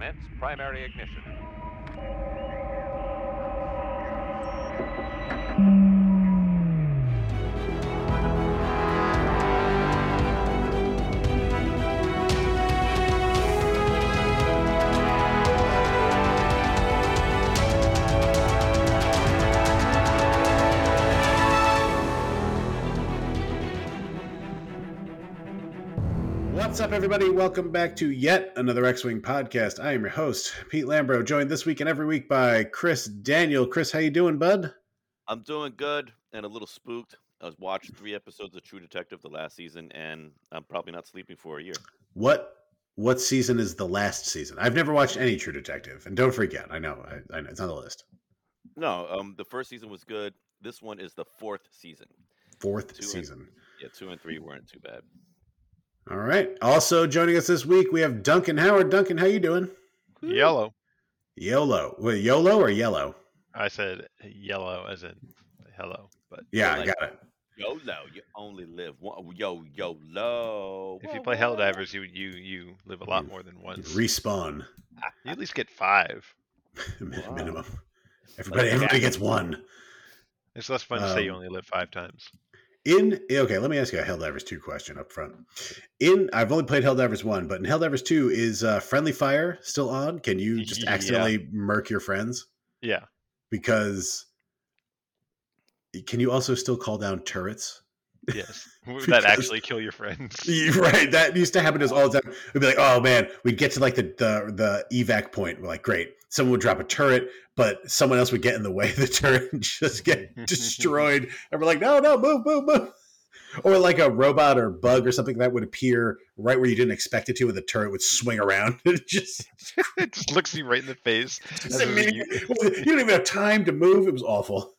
Commence primary ignition. Up, everybody? Welcome back to yet another X Wing podcast. I am your host, Pete Lambro, joined this week and every week by Chris Daniel. Chris, how you doing, bud? I'm doing good and a little spooked. I was watching three episodes of True Detective the last season, and I'm probably not sleeping for a year. What what season is the last season? I've never watched any True Detective, and don't freak out. I know, I, I know it's on the list. No, um, the first season was good. This one is the fourth season. Fourth Two and- season. Yeah, two and three weren't too bad. All right. Also joining us this week, we have Duncan Howard. Duncan, how you doing? Yellow. YOLO. Wait, YOLO or yellow? I said yellow as in hello, but Yeah, like- I got it. YOLO, you only live one. Yo, YOLO. if you play whoa, whoa. Helldivers, you you you live a lot more than once. Respawn You at least get five. min- Wow. minimum. Everybody, Like everybody cat. gets one. It's less fun to say you Um, only live five times. In okay, let me ask you a Helldivers two question up front. In I've only played Helldivers one, but in Helldivers two, is uh, friendly fire still on? Can you just Yeah. accidentally murk your friends? Yeah. Because can you also still call down turrets? Yes. Because- that actually kill your friends. Right, that used to happen to us all the time. We'd be like, "Oh man," we'd get to like the the, the evac point. We're like, "Great!" Someone would drop a turret, but someone else would get in the way of the turret and just get destroyed. And we're like, "No, no, move, move, move!" Or like a robot or bug or something that would appear right where you didn't expect it to, and the turret would swing around. It just, it just looks you right in the face. just As in immediately- you- you don't even have time to move. It was awful.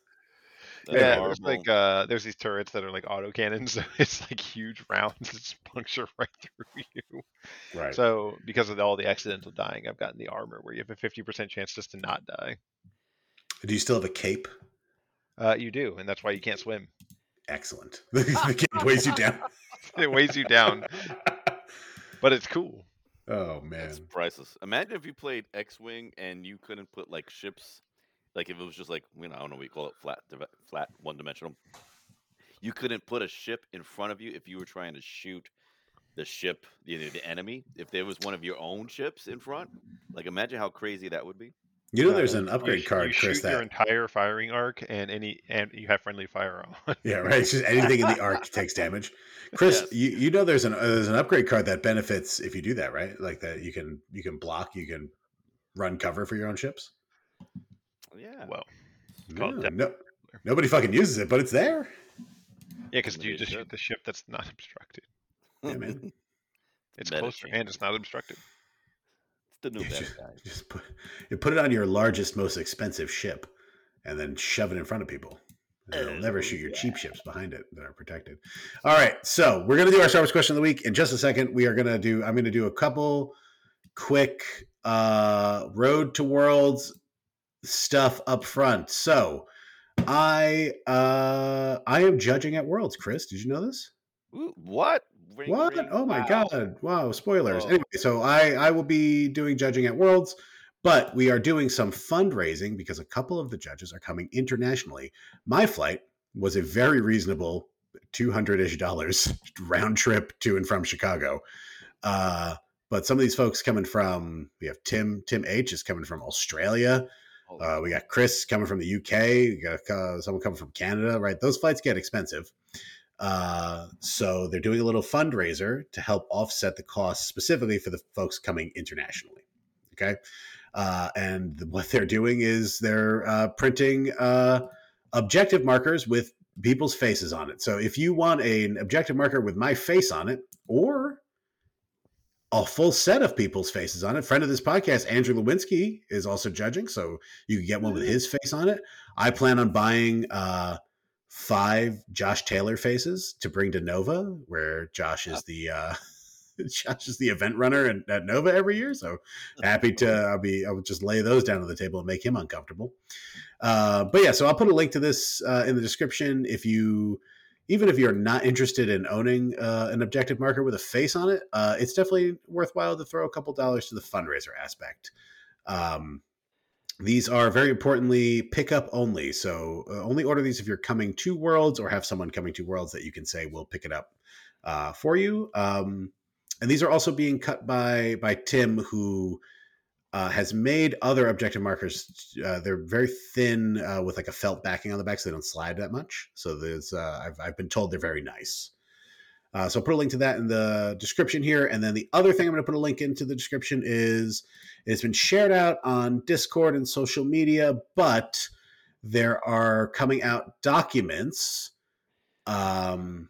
That's yeah, horrible. there's like uh, there's these turrets that are like auto cannons. So it's like huge rounds that just puncture right through you. Right. So because of all the accidental dying, I've gotten the armor where you have a fifty percent chance just to not die. Do you still have a cape? Uh, you do, and that's why you can't swim. Excellent. the cape weighs you down. It weighs you down, but it's cool. oh man. It's priceless. Imagine if you played X-wing and you couldn't put like ships, like if it was just like you know I don't know what you call it, flat, flat, one dimensional. You couldn't put a ship in front of you if you were trying to shoot the ship, the, the enemy. If there was one of your own ships in front, like imagine how crazy that would be. You know, there's an upgrade sh- card, you Chris. shoot your That entire firing arc, and any and you have friendly fire on. yeah, right. It's just anything in the arc takes damage. Chris, Yes. you, you know there's an uh, there's an upgrade card that benefits if you do that, right? Like that you can you can block, you can run cover for your own ships. Yeah. well, No, called no, nobody fucking uses it, but it's there. yeah, because you just shoot the ship that's not obstructed. Yeah, man. It's Meta closer change. and it's not obstructed. It's the new Yeah, meta, just, just put you put it on your largest, most expensive ship, and then shove it in front of people. And They'll never Oh, shoot your yeah. cheap ships behind it that are protected. All right, so we're gonna do our Star Wars question of the week in just a second. We are gonna do. I'm gonna do a couple quick uh, road to worlds stuff up front. So I uh, I am judging at Worlds. Chris, did you know this? What? Ring, What? ring, Oh my wow. god! Wow, spoilers. Oh. Anyway, so I I will be doing judging at Worlds, but we are doing some fundraising because a couple of the judges are coming internationally. My flight was a very reasonable two hundred ish dollars round trip to and from Chicago. Uh, but some of these folks coming from we have Tim Tim H is coming from Australia. Uh, we got Chris coming from the UK. We got uh, someone coming from Canada. Right, those flights get expensive. Uh, so they're doing a little fundraiser to help offset the costs specifically for the folks coming internationally. Okay, uh, and what they're doing is they're uh, printing uh, objective markers with people's faces on it. So if you want an objective marker with my face on it, or a full set of people's faces on it. Friend of this podcast, Andrew Lewinsky, is also judging, so you can get one with his face on it. I plan on buying uh, five Josh Taylor faces to bring to Nova, where Josh is the uh, Josh is the event runner at, at Nova every year. So happy to I'll be I'll just lay those down on the table and make him uncomfortable. Uh, but yeah, so I'll put a link to this uh, in the description if you even if you're not interested in owning uh, an objective marker with a face on it, uh, it's definitely worthwhile to throw a couple dollars to the fundraiser aspect. Um, these are very importantly pickup only, so uh, only order these if you're coming to Worlds or have someone coming to Worlds that you can say will pick it up uh, for you. Um, and these are also being cut by by Tim, who uh, has made other objective markers. Uh, they're very thin uh, with like a felt backing on the back, so they don't slide that much. So there's, uh, I've, I've been told they're very nice. Uh, so I'll put a link to that in the description here. And then the other thing I'm going to put a link into the description is it's been shared out on Discord and social media, but there are coming out documents. Um,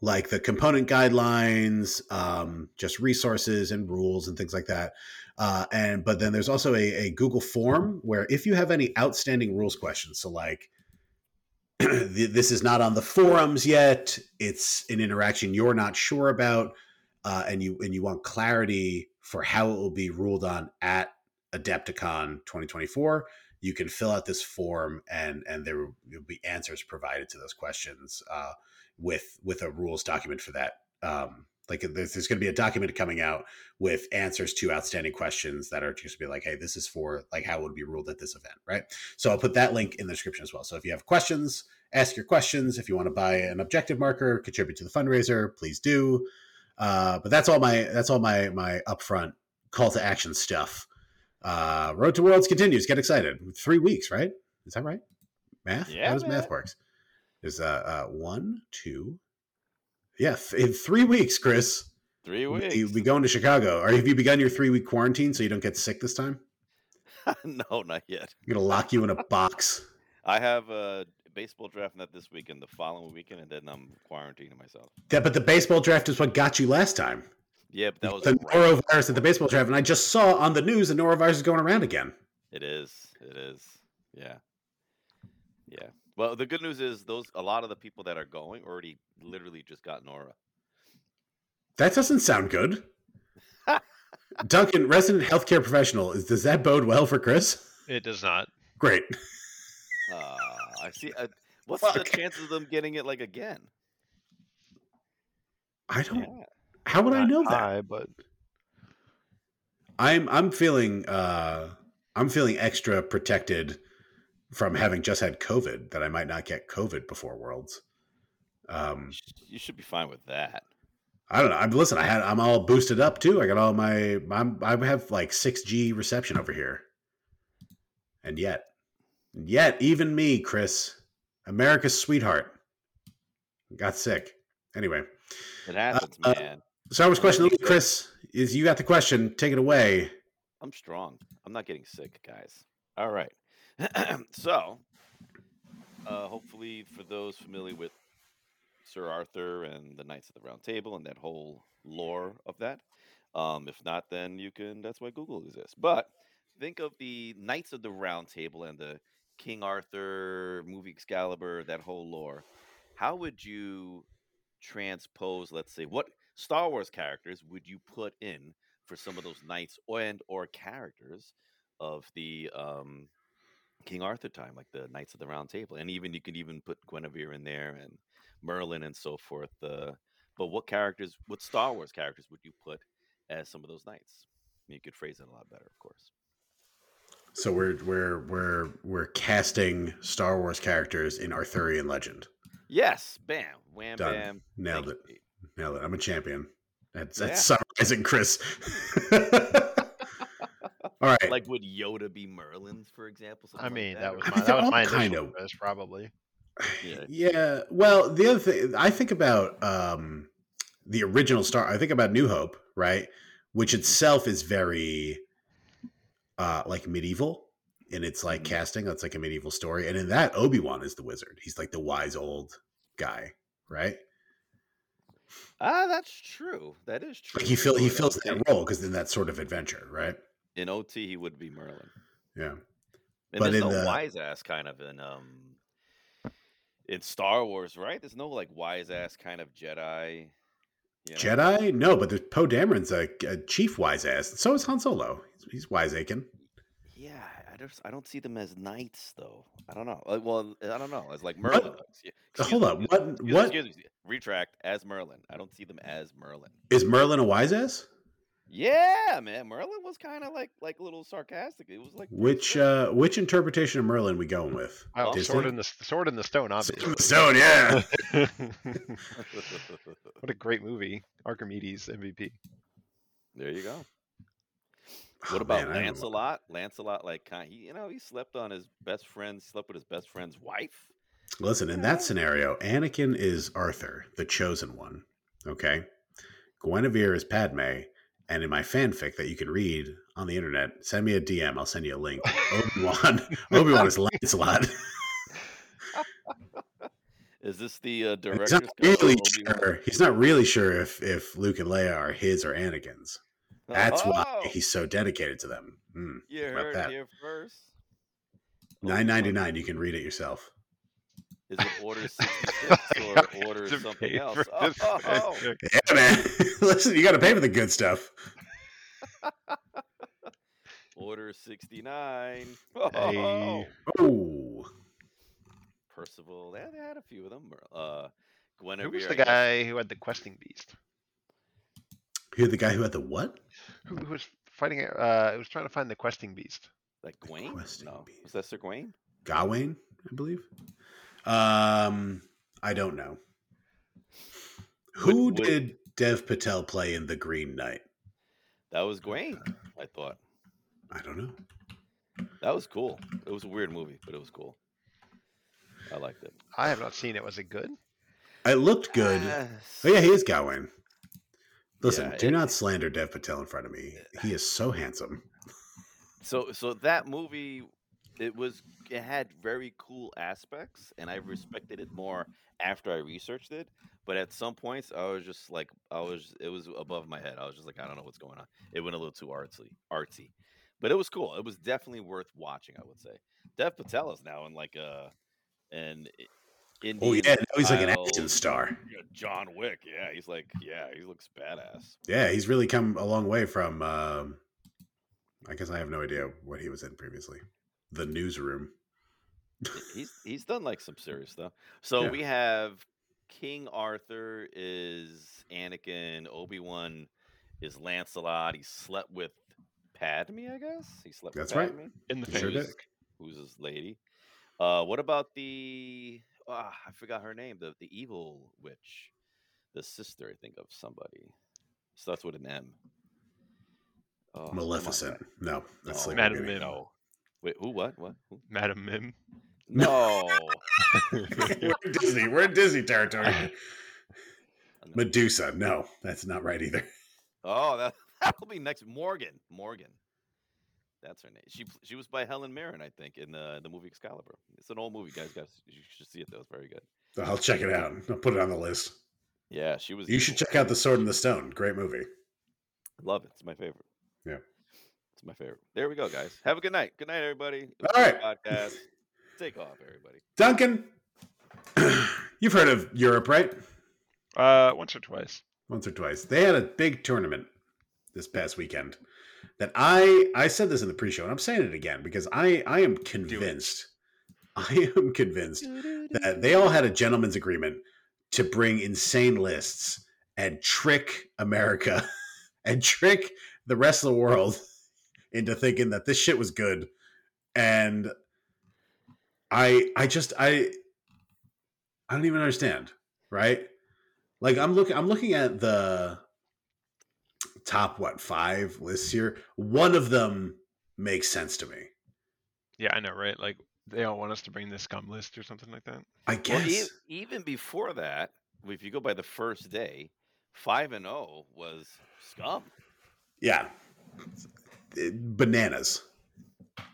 like the component guidelines, um, just resources and rules and things like that. Uh, and but then there's also a, a, Google form where if you have any outstanding rules questions, so like this is not on the forums yet, it's an interaction you're not sure about, uh, and you and you want clarity for how it will be ruled on at Adepticon 2024 you can fill out this form and and there will be answers provided to those questions uh, with with a rules document for that. Um, like there's, there's going to be a document coming out with answers to outstanding questions that are just gonna be like, hey, this is for like how it would be ruled at this event, right? So I'll put that link in the description as well. So if you have questions, ask your questions. If you want to buy an objective marker, contribute to the fundraiser, please do. Uh, but that's all my that's all my my upfront call to action stuff. Uh, Road to Worlds continues. Get excited. Three weeks, right? Is that right? Math? Yeah, How does math works? There's uh, uh one, two, yeah, in three weeks, Chris. Three weeks. You'll be going to Chicago. Or have you begun your three week quarantine so you don't get sick this time? no, not yet. I'm gonna lock you in a box. I have a baseball draft not this weekend, the following weekend, and then I'm quarantining myself. Yeah, but the baseball draft is what got you last time. Yeah, but that was the norovirus at the baseball draft, and I just saw on the news the norovirus is going around again. It is. It is. Yeah. Yeah. Well, the good news is those a lot of the people that are going already literally just got noro. That doesn't sound good. Duncan, resident healthcare professional, is, does that bode well for Chris? It does not. Great. Uh, I see. Uh, what's Fuck. the chances of them getting it like again? I don't. Yeah. How would I know that? high, but I'm I'm feeling uh I'm feeling extra protected from having just had COVID that I might not get COVID before Worlds. Um, You should be fine with that. I don't know. I'm listen. I had I'm all boosted up too. I got all my I'm I have like six G reception over here, and yet, and yet even me, Chris, America's sweetheart, got sick. Anyway, It happens, uh, man. Star Wars question, Well, you- Chris, is you got the question? Take it away. I'm strong. I'm not getting sick, guys. All right. so, uh, hopefully, for those familiar with Sir Arthur and the Knights of the Round Table and that whole lore of that, um, if not, then you can. That's why Google exists. But think of the Knights of the Round Table and the King Arthur movie Excalibur, that whole lore. How would you transpose, let's say, what Star Wars characters would you put in for some of those knights and or characters of the um, King Arthur time, like the Knights of the Round Table, and even you could even put Guinevere in there and Merlin and so forth. Uh, but what characters, what Star Wars characters would you put as some of those knights? You could phrase it a lot better, of course. So we're we're we're we're casting Star Wars characters in Arthurian legend. Yes, bam, wham, Done. bam, Nailed it. you. Nailed it. I'm a champion. That's Yeah. that's summarizing, Chris. All right. Like, would Yoda be Merlin's, for example? I something like mean that or- was I my think that they're was my kind of- guess, probably. yeah. yeah. Well, the other thing I think about um, the original Star. I think about New Hope, right? Which itself is very uh, like medieval in its like Mhm. casting. That's like a medieval story, and in that Obi Wan is the wizard. He's like the wise old guy, right? Ah, that's true. That is true. Like he feel he uh, fills that role because in that sort of adventure, right? In OT he would be Merlin. Yeah. And But there's in no the- wise ass kind of in um in Star Wars, right? There's no like wise ass kind of Jedi. you know? Jedi? No, but there's Poe Dameron's a, a chief wise ass. So is Han Solo. He's, he's wise aching. Yeah, I just I don't see them as knights though. I don't know. Like, well, I don't know. As like Merlin. Yeah, Uh, Hold me, up. excuse- What? excuse What excuse me, Retract as Merlin. I don't see them as Merlin. is Merlin a wise ass? Yeah, man. Merlin was kind of like like a little sarcastic. It was like Which slick. uh which interpretation of Merlin we going with? Oh, Disney? sword in the sword in the stone, Sword in obviously. the Stone, yeah. what a great movie, Archimedes MVP. there you go. Oh, What about man, I don't know. Lancelot? Lancelot, like, kind, he, you know, he slept on his best friend, slept with his best friend's wife. Listen, in that scenario, Anakin is Arthur, the chosen one. Okay. Guinevere is Padme. And in my fanfic that you can read on the internet, send me a DM. I'll send you a link. Obi Wan. Obi Wan is Lancelot. Is this the uh, he's not really sure. He's not really sure if if Luke and Leia are his or Anakin's. That's oh, why he's so dedicated to them. Hmm. You heard that? here first. Nine ninety nine. You can read it yourself. Is it Order 66 or Order something else? for Oh, oh. Yeah, man. Listen, you got to pay for the good stuff. Order 69. Hey. Oh, Oh, Percival. They, they had a few of them. Uh, Guinevere. Who was the guy who had the questing beast? you're the guy who had the what? Who, who was fighting? Uh, who was trying to find the questing beast? Like Gawain? Questing No. beast. Was that Sir Gawain? Gawain, I believe. Um, I don't know. Who Would- would- did Dev Patel play in The Green Knight? That was Gawain, I thought. I don't know. That was cool. It was a weird movie, but it was cool. I liked it. I have not seen it. Was it good? It looked good. Yes. Oh yeah, he is Gawain. Listen, Yeah, do it- not slander Dev Patel in front of me. He is so handsome. So so that movie it was it had very cool aspects and I respected it more after I researched it. But at some points I was just like I was it was above my head. I was just like, I don't know what's going on. It went a little too artsy artsy. But it was cool. It was definitely worth watching, I would say. Dev Patel is now in like a and i- Oh yeah, now he's like an action star. John Wick, yeah, he's like, yeah, he looks badass. Yeah, he's really come a long way from. Um, I guess I have no idea what he was in previously. The Newsroom. he's he's done like some serious stuff. So Yeah. we have King Arthur is Anakin, Obi Wan is Lancelot. He slept with Padme, I guess. He slept That's with right. In the Sure famous. who's his lady. Uh, what about the? ah, I forgot her name. The the evil witch, the sister, I think of somebody. Starts with an M. Oh, Maleficent. No, that's No, like Madam Beauty. No. Wait, who? What? What? Who? Madam Mim. No. We're in Disney. We're in Disney territory. Medusa. No, that's not right either. Oh, that that'll be next. Morgan. Morgan. That's her name. She she was by Helen Mirren, I think, in the the movie Excalibur. It's an old movie, guys. Guys, you should see it. though. It's very good. I'll check it out. I'll put it on the list. Yeah, she was. You should check out The Sword and the Stone. Great movie. Love it. It's my favorite. Yeah. It's my favorite. There we go, guys. Have a good night. Good night, everybody. It was All a good right. Podcast. Take off, everybody. Duncan, you've heard of Europe, right? Uh, once or twice. Once or twice. They had a big tournament this past weekend that I I said this in the pre-show and I'm saying it again because I I am convinced I am convinced that they all had a gentleman's agreement to bring insane lists and trick America and trick the rest of the world into thinking that this shit was good and I I just I I don't even understand, right? Like I'm looking I'm looking at the top what, 5 lists here. One of them makes sense to me. Yeah, I know, right? Like they all want us to bring the scum list or something like that. I Well, guess e- even before that, if you go by the first day, five and zero was scum. yeah. It- Bananas.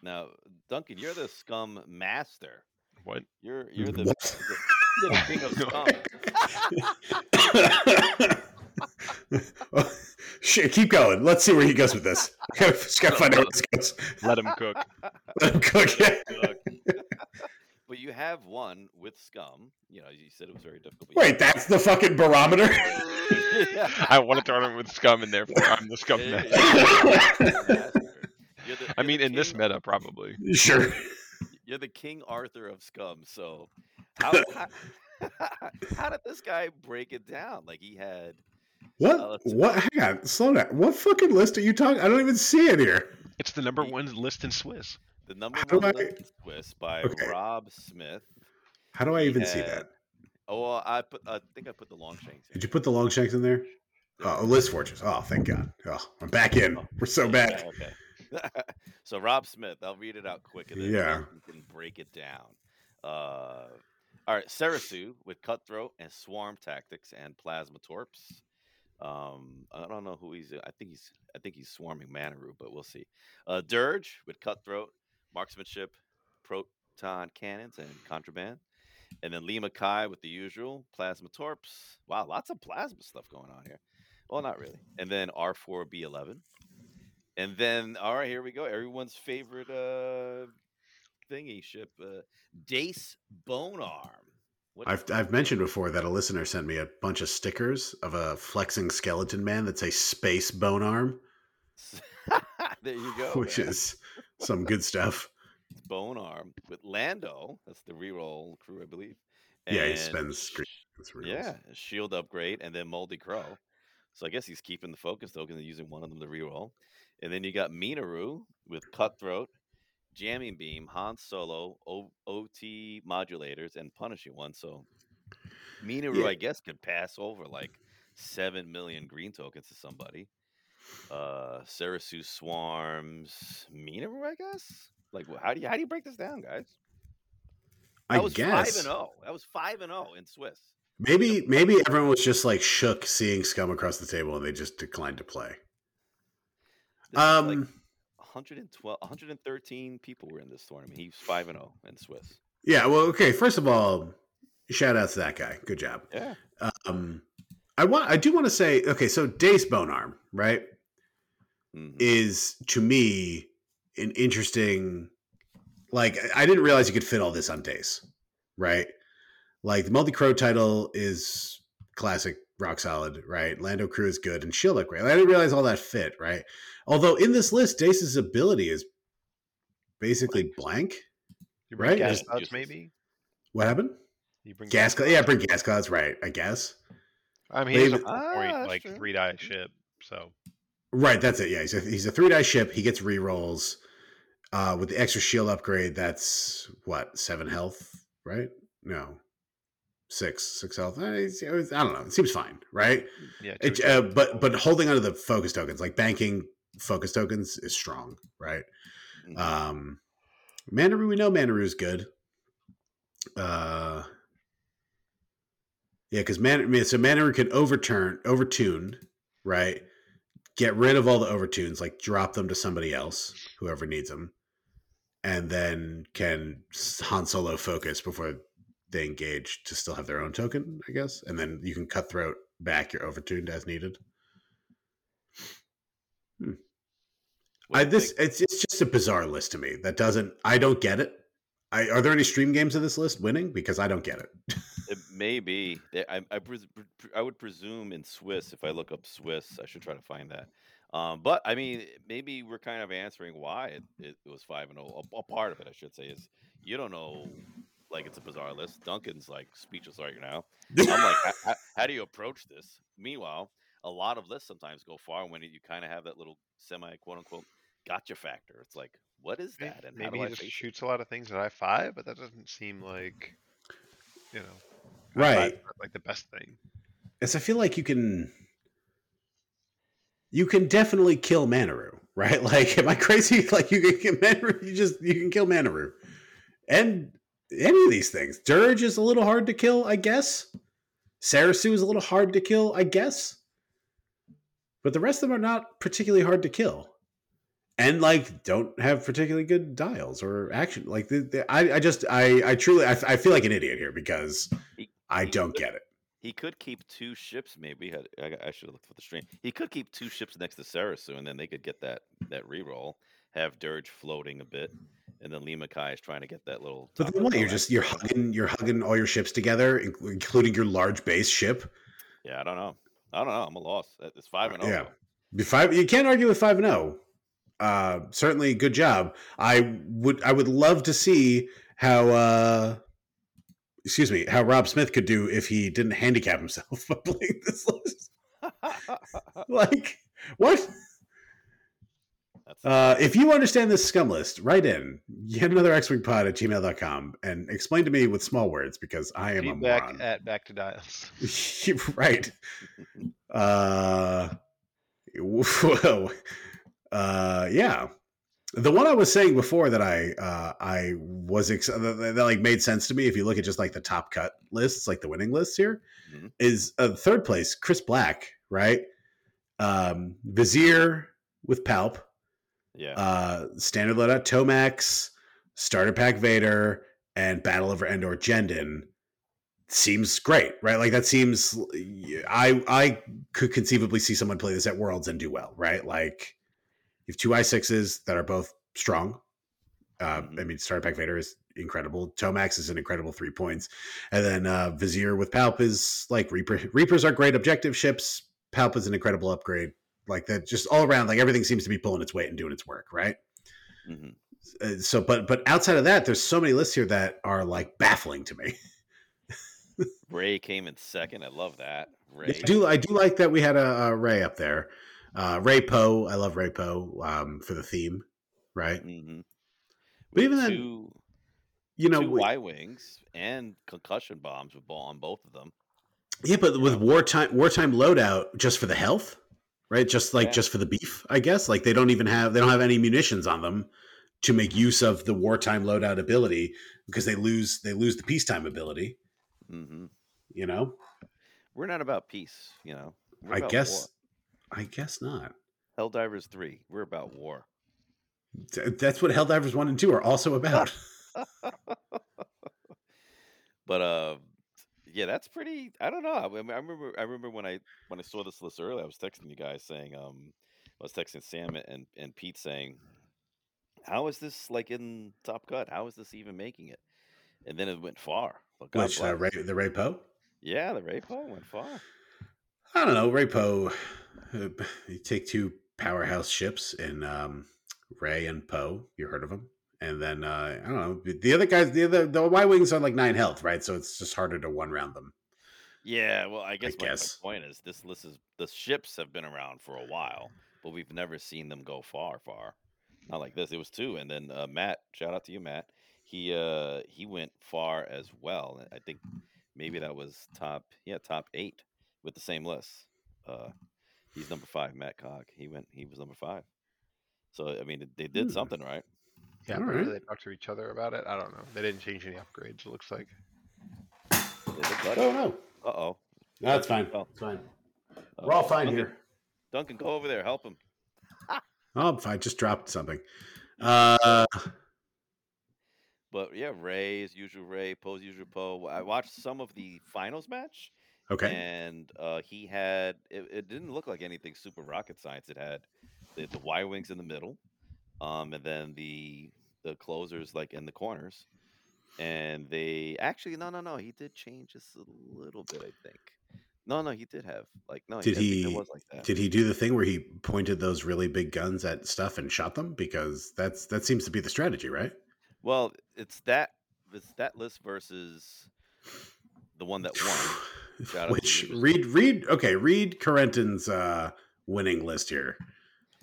Now, Duncan, you're the scum master. What? You're you're the, What? the, you're the king of scum. Shit, keep going. Let's see where he goes with this. Just gotta find out where this goes. Let him cook. Let him cook. Yeah. Look. But you have one with scum. You know, you said it was very difficult. but you Wait, that's the fucking barometer. yeah. I want to a tournament with scum, and therefore I'm the scum Yeah, yeah, yeah. The- I mean, the in this meta, probably. Sure. You're the King Arthur of scum. So how how, how did this guy break it down? Like he had What? Uh, what? Hang on. Slow down. What fucking list are you talking? I don't even see it here. It's the number Ye- one list in Swiss. The number How one I- in by Okay. Rob Smith. How do I even see that? Oh, well, I put. I think I put the Longshanks. Did you put the Longshanks in there? Oh, list fortress. Oh, thank God. Oh, I'm back in. Oh, We're so back. okay. so Rob Smith, I'll read it out quick and then Yeah. you can break it down. Uh, all right, Serissu with Cutthroat and Swarm Tactics and Plasma Torps. Um, I don't know who he's. I think he's. I think he's swarming Manaroo, but we'll see. Uh, Dirge with Cutthroat, Marksmanship, Proton Cannons, and Contraband. And then Lima Kai with the usual Plasma Torps. Wow, lots of plasma stuff going on here. Well, not really. And then R4B11. And then, all right, here we go. Everyone's favorite uh thingy ship, uh, Dace Bonearm. What I've I've mentioned before that a listener sent me a bunch of stickers of a flexing skeleton man that say space bone arm, there you go. which man. is some good stuff. It's Bonearm with Lando. That's the reroll crew, I believe. Yeah, he spends screen- It's real. Yeah, shield upgrade, and then Moldy Crow. So I guess he's keeping the focus token and using one of them to reroll. And then you got Manaroo with Cutthroat, Jamming Beam, Han Solo, o- OT modulators, and Punishing One. So Manaroo, Yeah. I guess, could pass over like seven million green tokens to somebody. Uh Serissu swarms Manaroo, I guess. Like, how do you how do you break this down, guys? That I was five and zero. That was five and zero in Swiss. maybe maybe everyone was just like shook seeing scum across the table and they just declined to play. This Um, like 112, 113 people were in this tournament. He's five and zero in Swiss. yeah. Well, okay. First of all, shout out to that guy. Good job. Yeah, Um, I want. I do want to say. Okay, so Dace Bonearm, right? Mhm. is to me an interesting like I- I didn't realize you could fit all this on Dace, right? Like the Moldy Crow title is classic rock solid, right? Lando Crew is good and Shield upgrade. I didn't realize all that fit, right? Although in this list, Dace's ability is basically blank. You Right? bring gas clouds, maybe. What happened? You bring Gas cloud. Yeah, bring gas clouds, right? I guess. I mean, he's a Maybe- four Ah, point like true. three die ship. So Right, that's it. Yeah, he's a, he's a three die ship. He gets rerolls uh, with the extra shield upgrade. That's what seven health, right? No, six six health. Uh, I don't know. It seems fine, right? yeah, It, uh, but but holding onto the focus tokens, like banking focus tokens, is strong, right? Mhm. Um, Manaroo, we know Manaroo is good. Uh, yeah, because Man, so Manaroo can overturn, overtune, right? Get rid of all the overtunes, like drop them to somebody else, whoever needs them, and then can Han Solo focus before they engage to still have their own token, I guess, and then you can cutthroat back your overtuned as needed. Hmm. What I this it's it's just a bizarre list to me. That doesn't I don't get it. I, are there any stream games of this list winning? Because I don't get it. It may be. I, I, pres- pr- pr- I would presume in Swiss, if I look up Swiss, I should try to find that. Um, but I mean, maybe we're kind of answering why it, it, was five and zero. A, a part of it, I should say, is you don't know. Like it's a bizarre list. Duncan's like speechless right now. I'm like, "H- h- how do you approach this? Meanwhile, a lot of lists sometimes go far when you kind of have that little semi quote unquote gotcha factor. It's like, what is that? And maybe he just face it? shoots a lot of things at I five, but that doesn't seem like you know Right. like the best thing. As I feel like you can you can definitely kill Manaroo, right? Like, am I crazy? Like you can kill Manaroo, you just you can kill Manaroo. And any of these things. Dirge is a little hard to kill, I guess. Serissu is a little hard to kill, I guess. But the rest of them are not particularly hard to kill. And like don't have particularly good dials or action. Like the, the, I, I just I I truly I, I feel like an idiot here because He- I don't could- get it. He could keep two ships. Maybe I, I should have looked for the stream. He could keep two ships next to Serissu, and then they could get that that reroll. Have Dirge floating a bit, and then Lima Kai is trying to get that little. But then what? You're just you're hugging you're hugging all your ships together, including your large base ship. Yeah, I don't know. I don't know. I'm a loss. It's five uh, and oh, zero. Yeah. Be Five, you can't argue with five and zero. Uh, certainly good job. I would I would love to see how uh, excuse me how Rob Smith could do if he didn't handicap himself by playing this list. like what? Uh, if you understand this scum list, write in yet another xwingpod at gmail.com and explain to me with small words because I am a moron. at back to dials. right. Uh, whoa. Uh, yeah. The one I was saying before that I uh, I was ex- that, that, like made sense to me if you look at just like the top cut lists, like the winning lists here, Mhm. is uh, third place Chris Black, right? Um, Vizier with Palp, yeah. uh, standard loadout Tomax, starter pack Vader, and Battle over Endor Jendon seems great, right? Like that seems I I could conceivably see someone play this at Worlds and do well, right? Like you have two i sixes that are both strong. Uh. I mean, starter pack Vader is incredible. Tomax is an incredible three points, and then uh, Vizier with Palp is like Reaper. Reapers are great objective ships. Palp is an incredible upgrade. Like that, just all around, like everything seems to be pulling its weight and doing its work, right? hmm Uh, so, but but outside of that, there's so many lists here that are like baffling to me. Rey came in second. I love that. Rey. I do I do like that we had a, a Rey up there. Uh, Rey Poe, I love Rey Poe um, for the theme, right? Mm-hmm. But even then, You know, two Y wings and concussion bombs with ball on both of them. yeah, but with wartime wartime loadout just for the health, right? Just like Yeah. just for the beef, I guess. Like they don't even have they don't have any munitions on them to make use of the wartime loadout ability because they lose they lose the peacetime ability. Mm-hmm. You know, We're not about peace, you know. I guess I guess not. Helldivers three. We're about war. That's what Helldivers one and two are also about. But uh, yeah, that's pretty. I don't know. I, mean, I remember. I remember when I when I saw this list earlier. I was texting you guys saying, um, I was texting Sam and and Pete saying, "How is this like in Top Cut? How is this even making it?" And then it went far. God Which uh, Rey, the Rey Poe? Yeah, the Raypo went far. I don't know. Rey Poe, uh, you take two powerhouse ships in um, Rey and Poe. You heard of them? And then uh, I don't know. The other guys, the other the Y wings are like nine health, right? So it's just harder to one round them. Yeah, well, I guess, my, my guess. point is this list is the ships have been around for a while, but we've never seen them go far, far. Not like this. It was two, and then uh, Matt. Shout out to you, Matt. He uh he went far as well. I think maybe that was top yeah top eight with the same list. Uh, he's number five. Matt Cog. He went. He was number five. So I mean, they did Hmm. something right. Yeah, All maybe they talk to each other about it. I don't know. They didn't change any upgrades. It looks like. Oh no, Uh oh. No, that's fine. Well, It's fine. We're all fine Duncan, here. Duncan, go over there. Help him. Oh, I'm fine. Just dropped something. Uh, But yeah, Rey is usual Rey, Poe's usual Poe. I watched some of the finals match, okay. and uh, he had it, it. Didn't look like anything super rocket science. It had the, the Y wings in the middle, um, and then the the closers like in the corners. And they actually no no no he did change just a little bit I think. No no he did have like no Did he- was like that. Did he do the thing where he pointed those really big guns at stuff and shot them? Because that's that seems to be the strategy, right? Well, it's that it's that list versus the one that won. Shout Which read read okay, read Corentin's uh winning list here.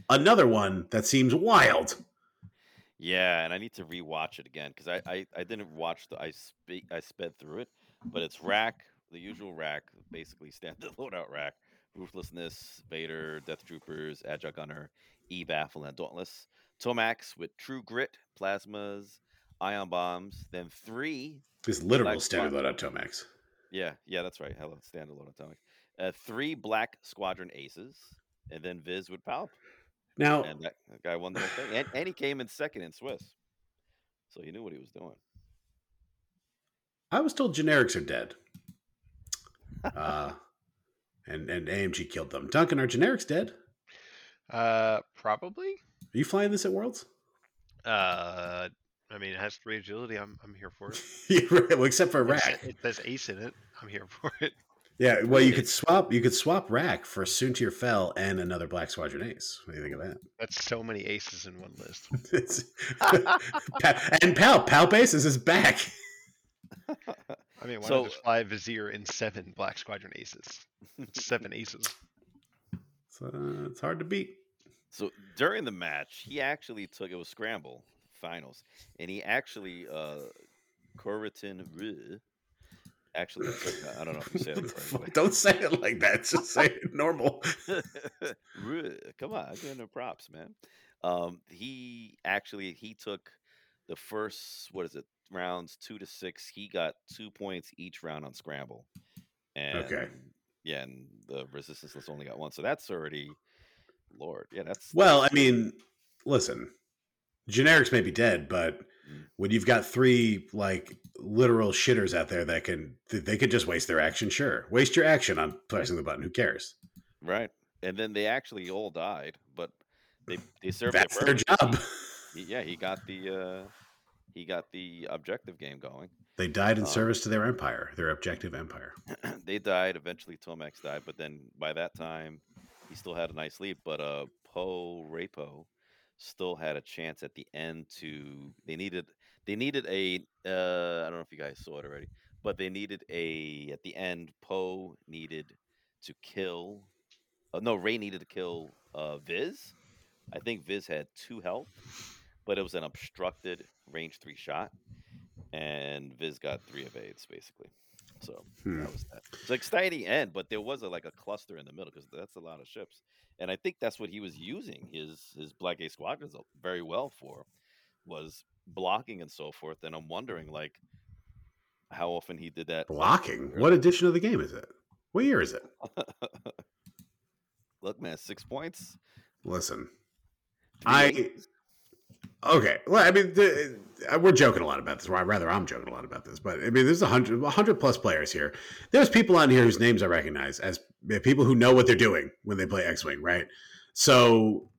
Another one that seems wild. Yeah, and I need to rewatch it again because I, I I didn't watch the I speak I sped through it, but it's rack the usual rack, basically standard loadout rack, ruthlessness, Vader, Death Troopers, Agile Gunner, E Baffle, and Dauntless. Tomax with True Grit, plasmas, ion bombs, then three. This literal standard loadout Tomax. Yeah, yeah, that's right. Hello, standalone loadout Tomax. Uh, three Black Squadron aces, and then Viz would Palp. Now and that, that guy won the whole thing. And, and he came in second in Swiss, so he knew what he was doing. I was told generics are dead. Uh and and AMG killed them. Duncan, are generics dead? Uh, probably. Are you flying this at Worlds? Uh, I mean, it has three agility. I'm I'm here for it. Yeah, right, well, except for It rack. It says ace in it. I'm here for it. Yeah, well, you could swap. You could swap rack for Soontir Fel and another Black Squadron Ace. What do you think of that? That's so many aces in one list. It's, and Pal Pal Bases is back. I mean, why So- not just fly Vizier in seven Black Squadron aces? Seven aces. So, uh, it's hard to beat. So during the match, he actually took it was scramble finals, and he actually uh Corriton actually took, I don't know if you said it correctly. Don't say it like that. Just say it normal. Come on, I'm giving him props, man. Um, he actually he took the first what is it rounds two to six. He got two points each round on scramble, and Okay. yeah, and the resistance list only got one, so that's already Lord, yeah, that's Well, I mean, listen, generics may be dead, but Mm. when you've got three like literal shitters out there that can, they could just waste their action. Sure, waste your action on pressing the button. Who cares? Right. And then they actually all died, but they they served That's their their job. He- yeah, he got the uh he got the objective game going. They died in Um, service to their empire, their objective empire. they died eventually Tomax died, but then by that time he still had a nice lead, but uh Poe Rapo still had a chance at the end to they needed they needed a uh I don't know if you guys saw it already, but they needed a at the end Poe needed to kill uh, no Rey needed to kill uh Viz. I think Viz had two health, but it was an obstructed range three shot, and Viz got three evades basically. So Hmm. that was that. It's an exciting end, but there was a, like a cluster in the middle because that's a lot of ships, and I think that's what he was using his his Black Gate squadrons very well for, was blocking and so forth. And I'm wondering like how often he did that. Blocking. What edition of the game is it? What year is it? Look, man, six points. Listen, I. okay. Well, I mean, the, uh, we're joking a lot about this. Or rather, I'm joking a lot about this. But I mean, there's a hundred, a hundred plus players here. There's people on here whose names I recognize as uh, people who know what they're doing when they play X-wing, right? So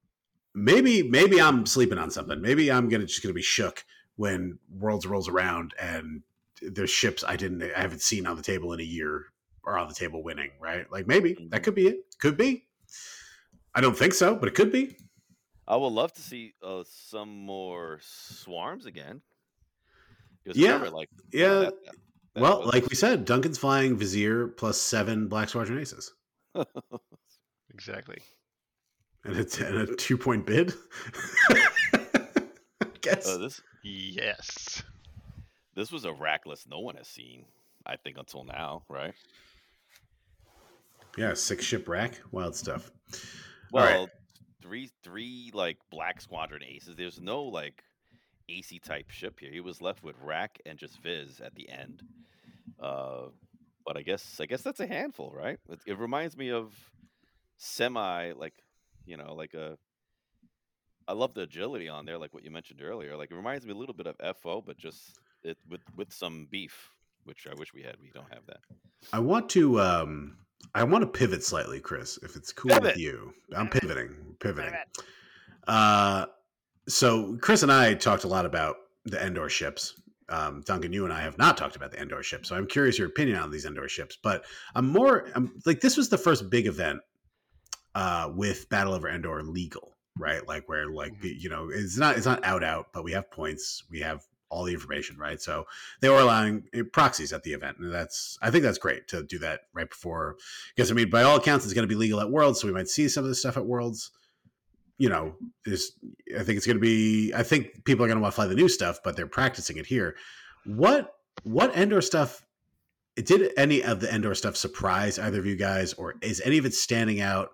maybe, maybe I'm sleeping on something. Maybe I'm gonna just gonna be shook when Worlds rolls around and there's ships I didn't, I haven't seen on the table in a year are on the table winning, right? Like maybe that could be it. Could be. I don't think so, but it could be. I would love to see uh, some more swarms again. Yeah, remember, like yeah. that- that- that well, was- like we said, Duncan's flying Vizier plus seven Black Squadron Aces, Exactly. and it's and a two point bid. I guess. uh, this Yes. this was a rackless no one has seen. I think until now, right? yeah, six ship rack, wild stuff. All right. Three three like black squadron aces. There's no like AC type ship here. He was left with rack and just Viz at the end. Uh, but I guess I guess that's a handful, right? It, it reminds me of semi like you know like a. I love the agility on there, like what you mentioned earlier. Like it reminds me a little bit of FO, but just it with with some beef, which I wish we had. We don't have that. I want to um I want to pivot slightly, Chris, if it's cool Pivot. with you. I'm pivoting, pivoting. Uh so Chris and I talked a lot about the Endor ships. Um, Duncan, you and I have not talked about the Endor ships, so I'm curious your opinion on these Endor ships. But I'm more I'm, like this was the first big event uh, with Battle over Endor legal, right? Like where like the- you know it's not it's not out out, but we have points, we have all the information, right? So they were allowing uh, proxies at the event, and that's I think that's great to do that right before. Because I mean, by all accounts, it's going to be legal at Worlds, so we might see some of this stuff at Worlds. You know, is I think it's going to be. I think people are going to want to fly the new stuff, but they're practicing it here. What what Endor stuff? Did any of the Endor stuff surprise either of you guys, or is any of it standing out?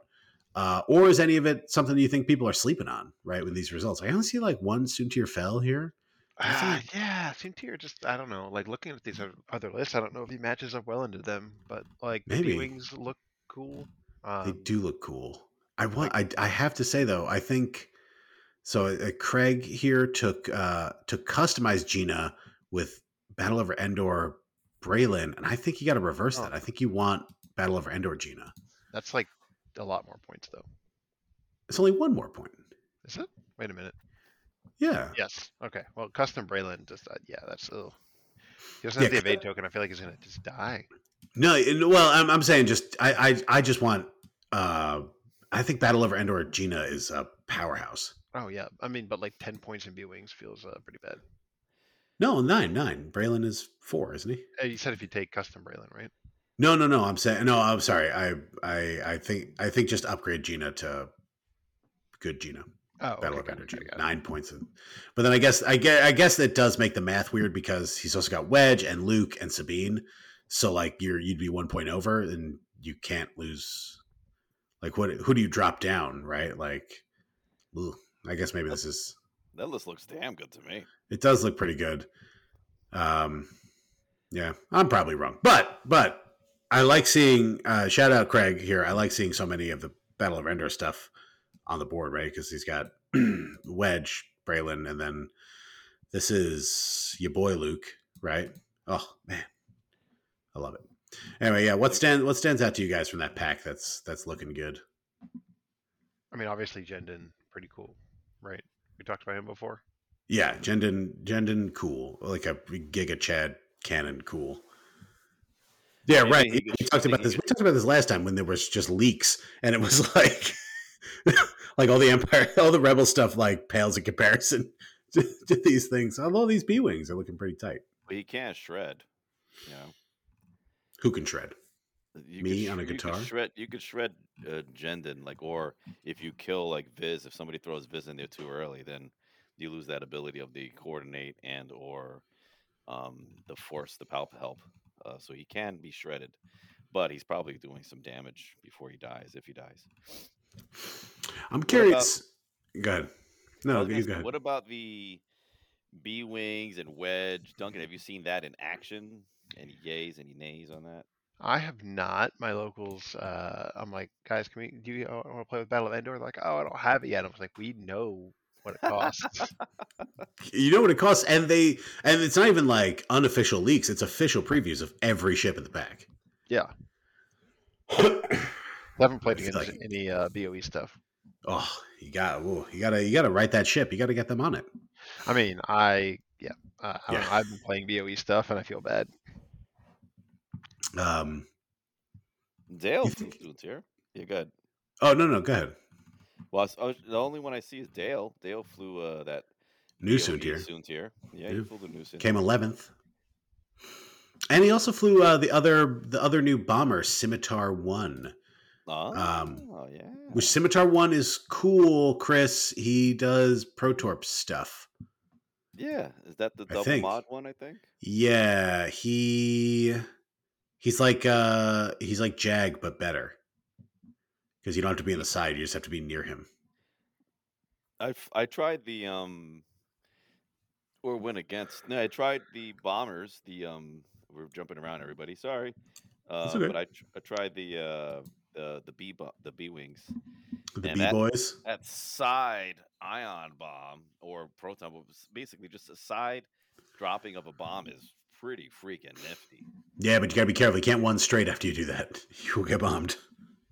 Uh, or is any of it something you think people are sleeping on, right, with these results? I only see like one Soontir Fel here. Uh, yeah, Soontir just I don't know. Like looking at these other lists, I don't know if he matches up well into them, but like the Maybe. wings look cool. They Um, do look cool. I want. I, I have to say though, I think so. Uh, Craig here took uh took customized Gina with Battle over Endor Braylen, and I think you got to reverse Oh. that. I think you want Battle over Endor Gina. That's like a lot more points though. It's only one more point. Is it? Wait a minute. Yeah. Yes. Okay. Well, custom Braylen just uh, yeah, that's uh, he doesn't have Yeah, the evade token. I feel like he's gonna just die. No, well, I'm, I'm saying just I, I I just want. uh I think Battle over Endor Gina is a powerhouse. Oh yeah, I mean, but like ten points in B wings feels uh, pretty bad. No, nine, nine. Braylen is four, isn't he? Uh, you said if you take custom Braylen, right? No, no, no. I'm saying no. I'm sorry. I, I, I think, I think just upgrade Gina to good Gina. Oh, Battle okay, of got Endor it, Gina. got it, got it. Nine points. In, but then I guess, I guess, I guess that does make the math weird because he's also got Wedge and Luke and Sabine. So like you're, you'd be one point over, and you can't lose. Like what? Who do you drop down? Right? Like, ugh, I guess maybe this is. That list looks damn good to me. It does look pretty good. Um, yeah, I'm probably wrong, but but I like seeing. Uh, shout out Craig here. I like seeing so many of the Battle of Endor stuff on the board, right? Because he's got Wedge, Braylen, and then this is your boy Luke, right? Oh man, I love it. Anyway, yeah. What stands what stands out to you guys from that pack? That's that's looking good. I mean, obviously Jendon, pretty cool, right? We talked about him before. Yeah, Jendon, Jendon, cool. Like a Giga Chad cannon, cool. Yeah, Yeah, right. We talked about this. We talked about this last time when there was just leaks, and it was like, like all the Empire, all the Rebel stuff, like pales in comparison to, to these things. Although these B wings are looking pretty tight. But he can't shred. You know, Who can shred? you Me could on a you guitar? could shred. You could shred uh, Jendon, like, or if you kill like Viz, if somebody throws Viz in there too early, then you lose that ability of the coordinate and or um, the force, the palp help. Uh, so he can be shredded, but he's probably doing some damage before he dies, if he dies. I'm about- curious. go ahead. No, was gonna you go ahead. What about the B wings and wedge, Duncan? Have you seen that in action? Any yays, any nays on that? I have not. My locals, uh, I'm like, guys, can we do you want to play with Battle of Endor? They're like, oh, I don't have it yet. I was like, we know what it costs. You know what it costs, and they and it's not even like unofficial leaks. It's official previews of every ship in the pack. yeah, I haven't played against like- any uh, BOE stuff. Oh, you got ooh, you gotta you gotta write that ship. You gotta get them on it. I mean, I yeah, uh, I know, I've been playing BOE stuff and I feel bad. Um. Dale You flew think- Soon's here. Yeah, good. Oh no no go ahead. Well, I s- I was- the only one I see is Dale. Dale flew uh, that New BOE suit here Soontir. Yeah, Yeah. he flew the new Soontir. came eleventh, and he also flew uh, the other the other new bomber Scimitar One. Oh, um, yeah. Which Scimitar One is cool, Chris. He does Protorp stuff. yeah, is that the double mod one? I think. Yeah, he he's like uh he's like Jag but better. Because you don't have to be on the side, you just have to be near him. I I tried the um or went against. No, I tried the bombers. The um we're jumping around everybody. Sorry. Uh, okay. But I tr- I tried the uh the the B the B wings. The B boys. That side ion bomb or proton bomb basically just a side dropping of a bomb is pretty freaking nifty. Yeah, but you gotta be careful. You can't one straight after you do that. You'll get bombed.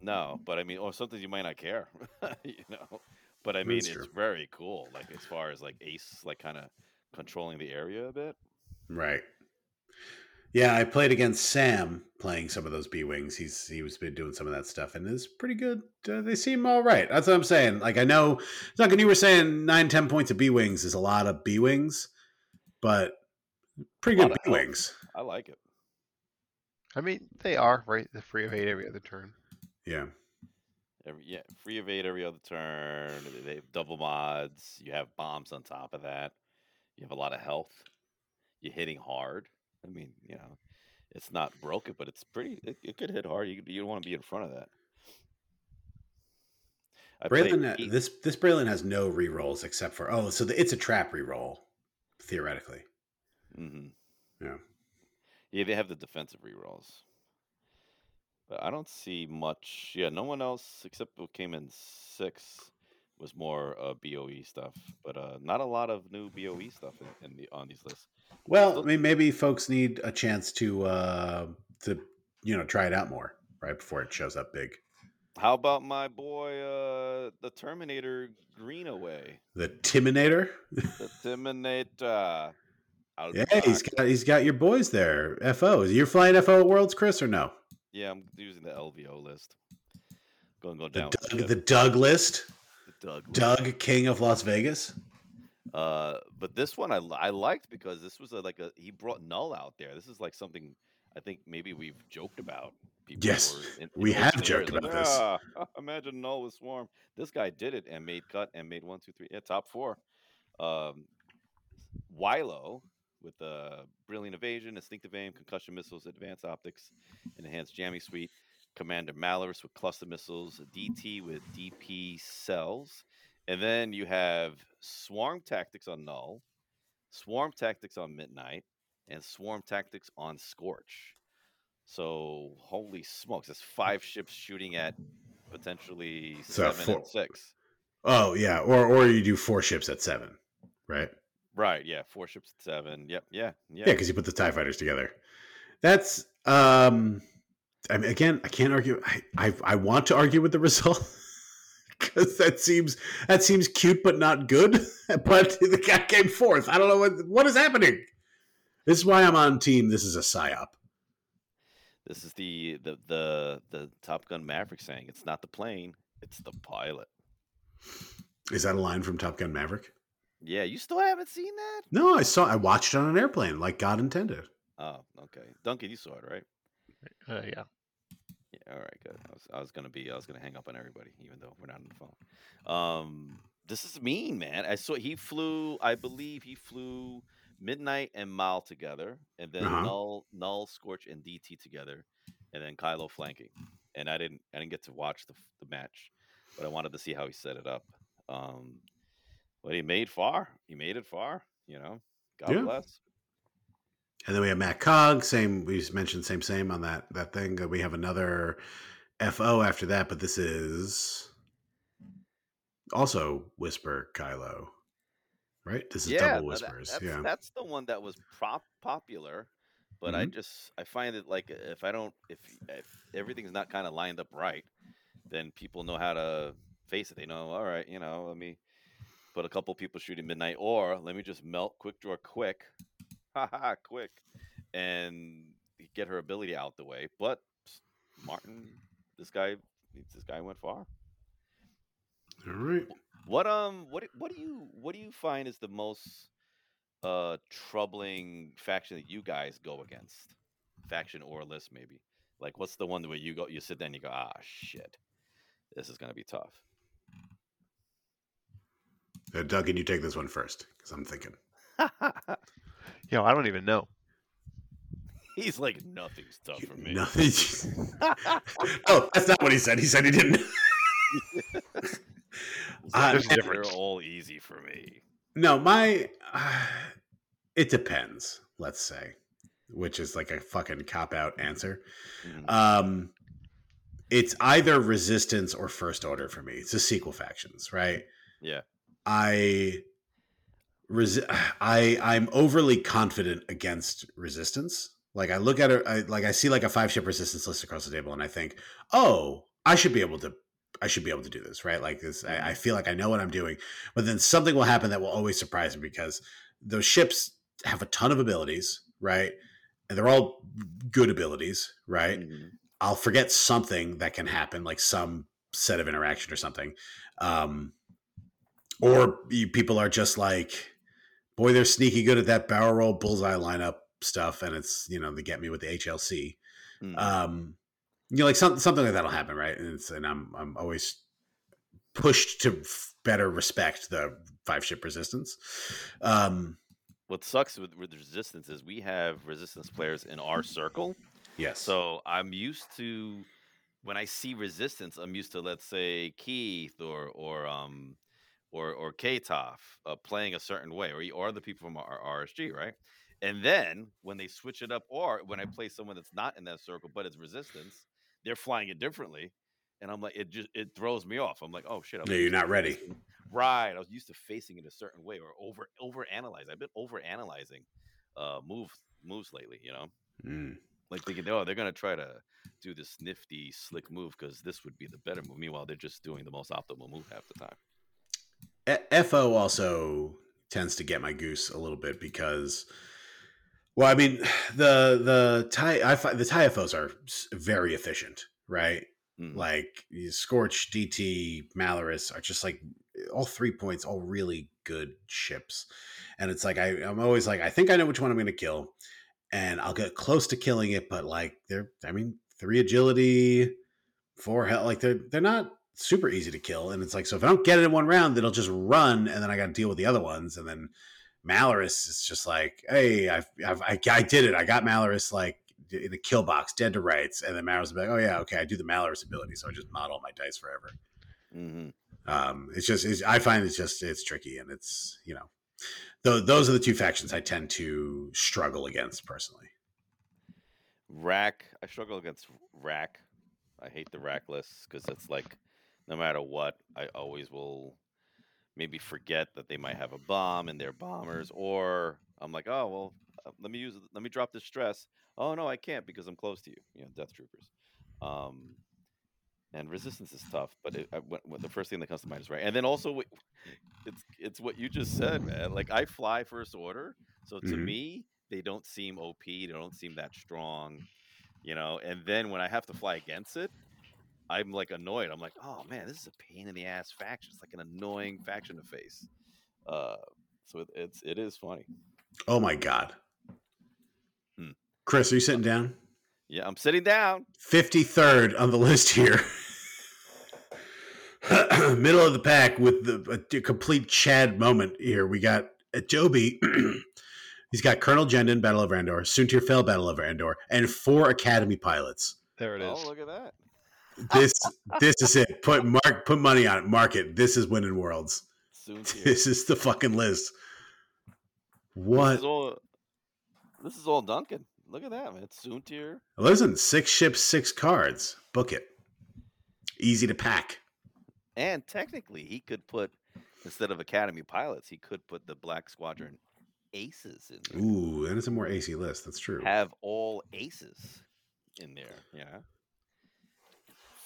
No, but I mean, or something you might not care, you know. But I mean, That's it's true. very cool. Like as far as like Ace, like kind of controlling the area a bit. Right. Yeah, I played against Sam playing some of those B wings. He's he was been doing some of that stuff, and it's pretty good. Uh, they seem all right. That's what I'm saying. Like I know, Duncan, you were saying nine, ten points of B wings is a lot of B wings, but pretty good B wings. I like it. I mean, they are right. The free of eight every other turn. Yeah. Every, yeah, free evade every other turn. they- They have double mods. You have bombs on top of that. You have a lot of health. You're hitting hard. I mean, you know, it's not broken, but it's pretty. It, it could hit hard. You you don't want to be in front of that. I Braylen, uh, this this Braylen has no re rolls except for oh, so the, it's a trap re roll, theoretically. Mm-hmm. Yeah. Yeah, they have the defensive re rolls, But I don't see much. Yeah, no one else except who came in six was more uh, BOE stuff. But uh, not a lot of new BOE stuff in, in the on these lists. Well, I mean, maybe folks need a chance to uh to you know try it out more right before it shows up big. How about my boy, uh, the Terminator Greenaway? The Timinator. The Terminator. I would Yeah, he's got he's got your boys there. FO. You're flying FO at Worlds, Chris, or no? Yeah, I'm using the LVO list. Going go down. the Doug, the Doug list. The Doug. Doug, King of Las Vegas. Uh, but this one I, I liked because this was a, like a he brought Null out there. This is like something I think maybe we've joked about. People Yes, were in- we in have joked years, like, about this. "Ah, imagine Null with Swarm. This guy did it and made cut and made one, two, three, yeah, top four. Um, Kylo with uh, brilliant evasion, instinctive aim, concussion missiles, advanced optics, and enhanced Jammy suite. Commander Malarus with cluster missiles, DT with DP cells, and then you have swarm tactics on Null, swarm tactics on Midnight, and swarm tactics on Scorch. So holy smokes, that's five ships shooting at potentially So seven four- and six. Oh yeah, or or you do four ships at seven, right? Right, yeah, four ships at seven. Yep, yeah, yeah. Yeah, because you put the Tie Fighters together. That's um. I mean, again, I can't argue. I I, I want to argue with the result because that seems that seems cute but not good. But the guy came fourth. I don't know what what is happening. This is why I'm on team. This is a psyop. This is the the the the Top Gun Maverick saying it's not the plane, it's the pilot. Is that a line from Top Gun Maverick? Yeah, you still haven't seen that? No, I saw. I watched it on an airplane, like God intended. Oh, okay. Duncan, you saw it, right? Uh, yeah. All right, good. I was, I was gonna be, I was gonna hang up on everybody, even though we're not on the phone. Um, this is mean, man. I saw he flew. I believe he flew Midnight and Mal together, and then Uh-huh. Null, Null, Scorch, and DT together, and then Kylo flanking. And I didn't, I didn't get to watch the the match, but I wanted to see how he set it up. Um, but he made far. He made it far. You know, God Yeah. bless. And then we have Matt Cog. Same. We mentioned same same on that that thing. Uh, We have another FO after that, but this is also Whisper Kylo, right? This is yeah, double whispers. that's, yeah. that's the one that was prop popular, but I Mhm. just I find it like if I don't if if everything's not kind of lined up right, then people know how to face it. They know, all right, you know, let me put a couple people shooting midnight, or let me just melt quick draw quick, ha ha, quick, and get her ability out the way. But Martin, this guy, this guy went far. All right. What um what do- what do you what do you find is the most uh troubling faction that you guys go against? Faction or list maybe. Like what's the one where you go you sit there and you go, ah shit. This is gonna be tough. Uh, Doug, can you take this one first? Because I'm thinking. Yo, I don't even know. He's like nothing's tough for me. Nothing. oh, that's not what he said. He said he didn't. Uh, There's a They're all easy for me. No, my uh, it depends. Let's say, which is like a fucking cop out answer. Mhm. Um, it's either resistance or first order for me. It's the sequel factions, right? Yeah. I resi- I I'm overly confident against resistance. Like I look at it, I, like I see like a five ship resistance list across the table, and I think, oh, I should be able to, I should be able to do this, right? Like this, I, I feel like I know what I'm doing. But then something will happen that will always surprise me because those ships have a ton of abilities, right? And they're all good abilities, right? Mhm. I'll forget something that can happen, like some set of interaction or something. Um, or people are just like, boy, they're sneaky good at that barrel roll bullseye lineup stuff, and it's you know they get me with the HLC. Mhm. Um, you know, like something something like that'll happen, right? And, it's, and I'm I'm always pushed to f- better respect the five ship resistance. Um, what sucks with, with resistance is we have resistance players in our circle. yes. So I'm used to when I see resistance, I'm used to let's say Keith or or um or or Katoff uh, playing a certain way, or or the people from our RSG, right? And then when they switch it up, or when I play someone that's not in that circle but it's resistance, they're flying it differently, and I'm like, it just it throws me off. I'm like, oh shit, I'm No, you're not ready. facing- Right, I was used to facing it a certain way, or over over analyze. I've been over analyzing uh moves moves lately, you know Mm. like thinking, oh, they're gonna try to do this nifty, slick move because this would be the better move. Meanwhile, they're just doing the most optimal move half the time. FO also tends to get my goose a little bit because Well, I mean, the the tie I find the TIFOs are very efficient, right? Mhm. Like Scorch, DT, Malarus are just like all three points, all really good ships. And it's like I, I'm always like, I think I know which one I'm going to kill, and I'll get close to killing it, but like they're, I mean, three agility, four health, like they're they're not super easy to kill. And it's like, so if I don't get it in one round, it'll just run, and then I got to deal with the other ones, and then Malarus is just like, hey, I've, I've I, I did it, I got Malarus like in the kill box, dead to rights, and then Malarus will be like, oh yeah, okay, I do the Malarus ability, so I just mod all my dice forever. Mhm. Um, it's just, it's, I find it's just, it's tricky, and it's you know, th- those are the two factions I tend to struggle against personally. Rack. I struggle against rack. I hate the rack lists because it's like, no matter what, I always will maybe forget that they might have a bomb in their bombers, or I'm like, oh well, uh, let me use, let me drop this stress. Oh no, I can't because I'm close to you. You know, Death Troopers. Um, and resistance is tough, but it, I, what, what- the first thing that comes to mind is right. And then also, what- it's it's what you just said, man. Like I fly first order, so to Mhm. me they don't seem OP. They don't seem that strong, you know. And then when I have to fly against it, I'm like annoyed. I'm like, oh man, this is a pain in the ass faction. It's like an annoying faction to face. Uh, so it, it's it is funny. Oh my god, Hmm. Chris, are you sitting down? Yeah, I'm sitting down. 53rd on the list here. Middle of the pack with the a complete Chad moment here. We got at Joby. he's got Colonel Jendon, Battle of Endor, Soontir Fel, Battle of Endor, and four Academy pilots. There it is. Oh, look at that. This this is it. Put mark put money on it. Mark it. This is winning worlds. This is the fucking list. This What? is all. This is all Duncan. Look at that, man. It's Soontir. Listen, six ships, six cards. Book it. Easy to pack. And technically, he could put instead of Academy pilots, he could put the Black Squadron aces in there. Ooh, and it's a more AC list. That's true. Have all aces in there. Yeah.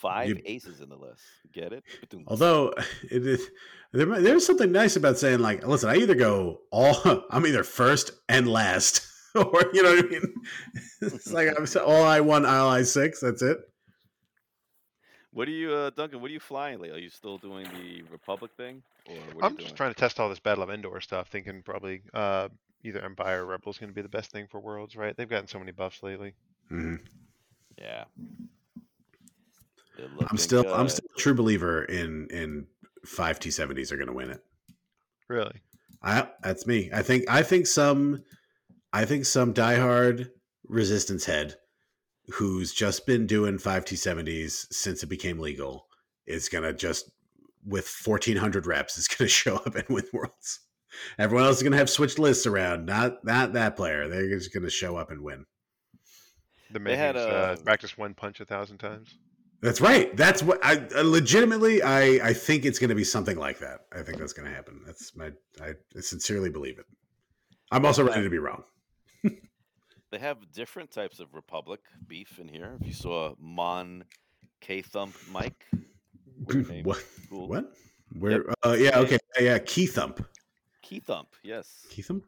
Five You- aces in the list. Get it? Although it is, there, there's something nice about saying like, listen, I either go all, I'm either first and last, or you know what I mean. It's like I'm all I one, all I six. That's it. What are you, uh, Duncan? What are you flying lately? Are you still doing the Republic thing, or what I'm you just doing? trying to test all this Battle of Endor stuff, thinking probably uh, either Empire or Rebels going to be the best thing for Worlds, right? They've gotten so many buffs lately. Mhm. Yeah. They're I'm looking still, I'm still a true believer in in five T70s are going to win it. Really? I that's me. I think I think some I think some diehard resistance head who's just been doing 5T70s since it became legal is gonna just with 1400 reps is gonna show up and win worlds. Everyone else is gonna have switched lists around. Not not that player. They're just gonna show up and win. The They had, Mayhews, uh, uh, practice one punch a thousand times. That's right. That's what I, I legitimately I I think it's gonna be something like that. I think that's gonna happen. That's my I sincerely believe it. I'm also ready to be wrong. They have different types of Republic beef in here. If you saw Mon K Thump Mike, What? cool. What? Where? Uh, yeah. Okay. Yeah. yeah. Key thump. Key Thump, yes. Key thump.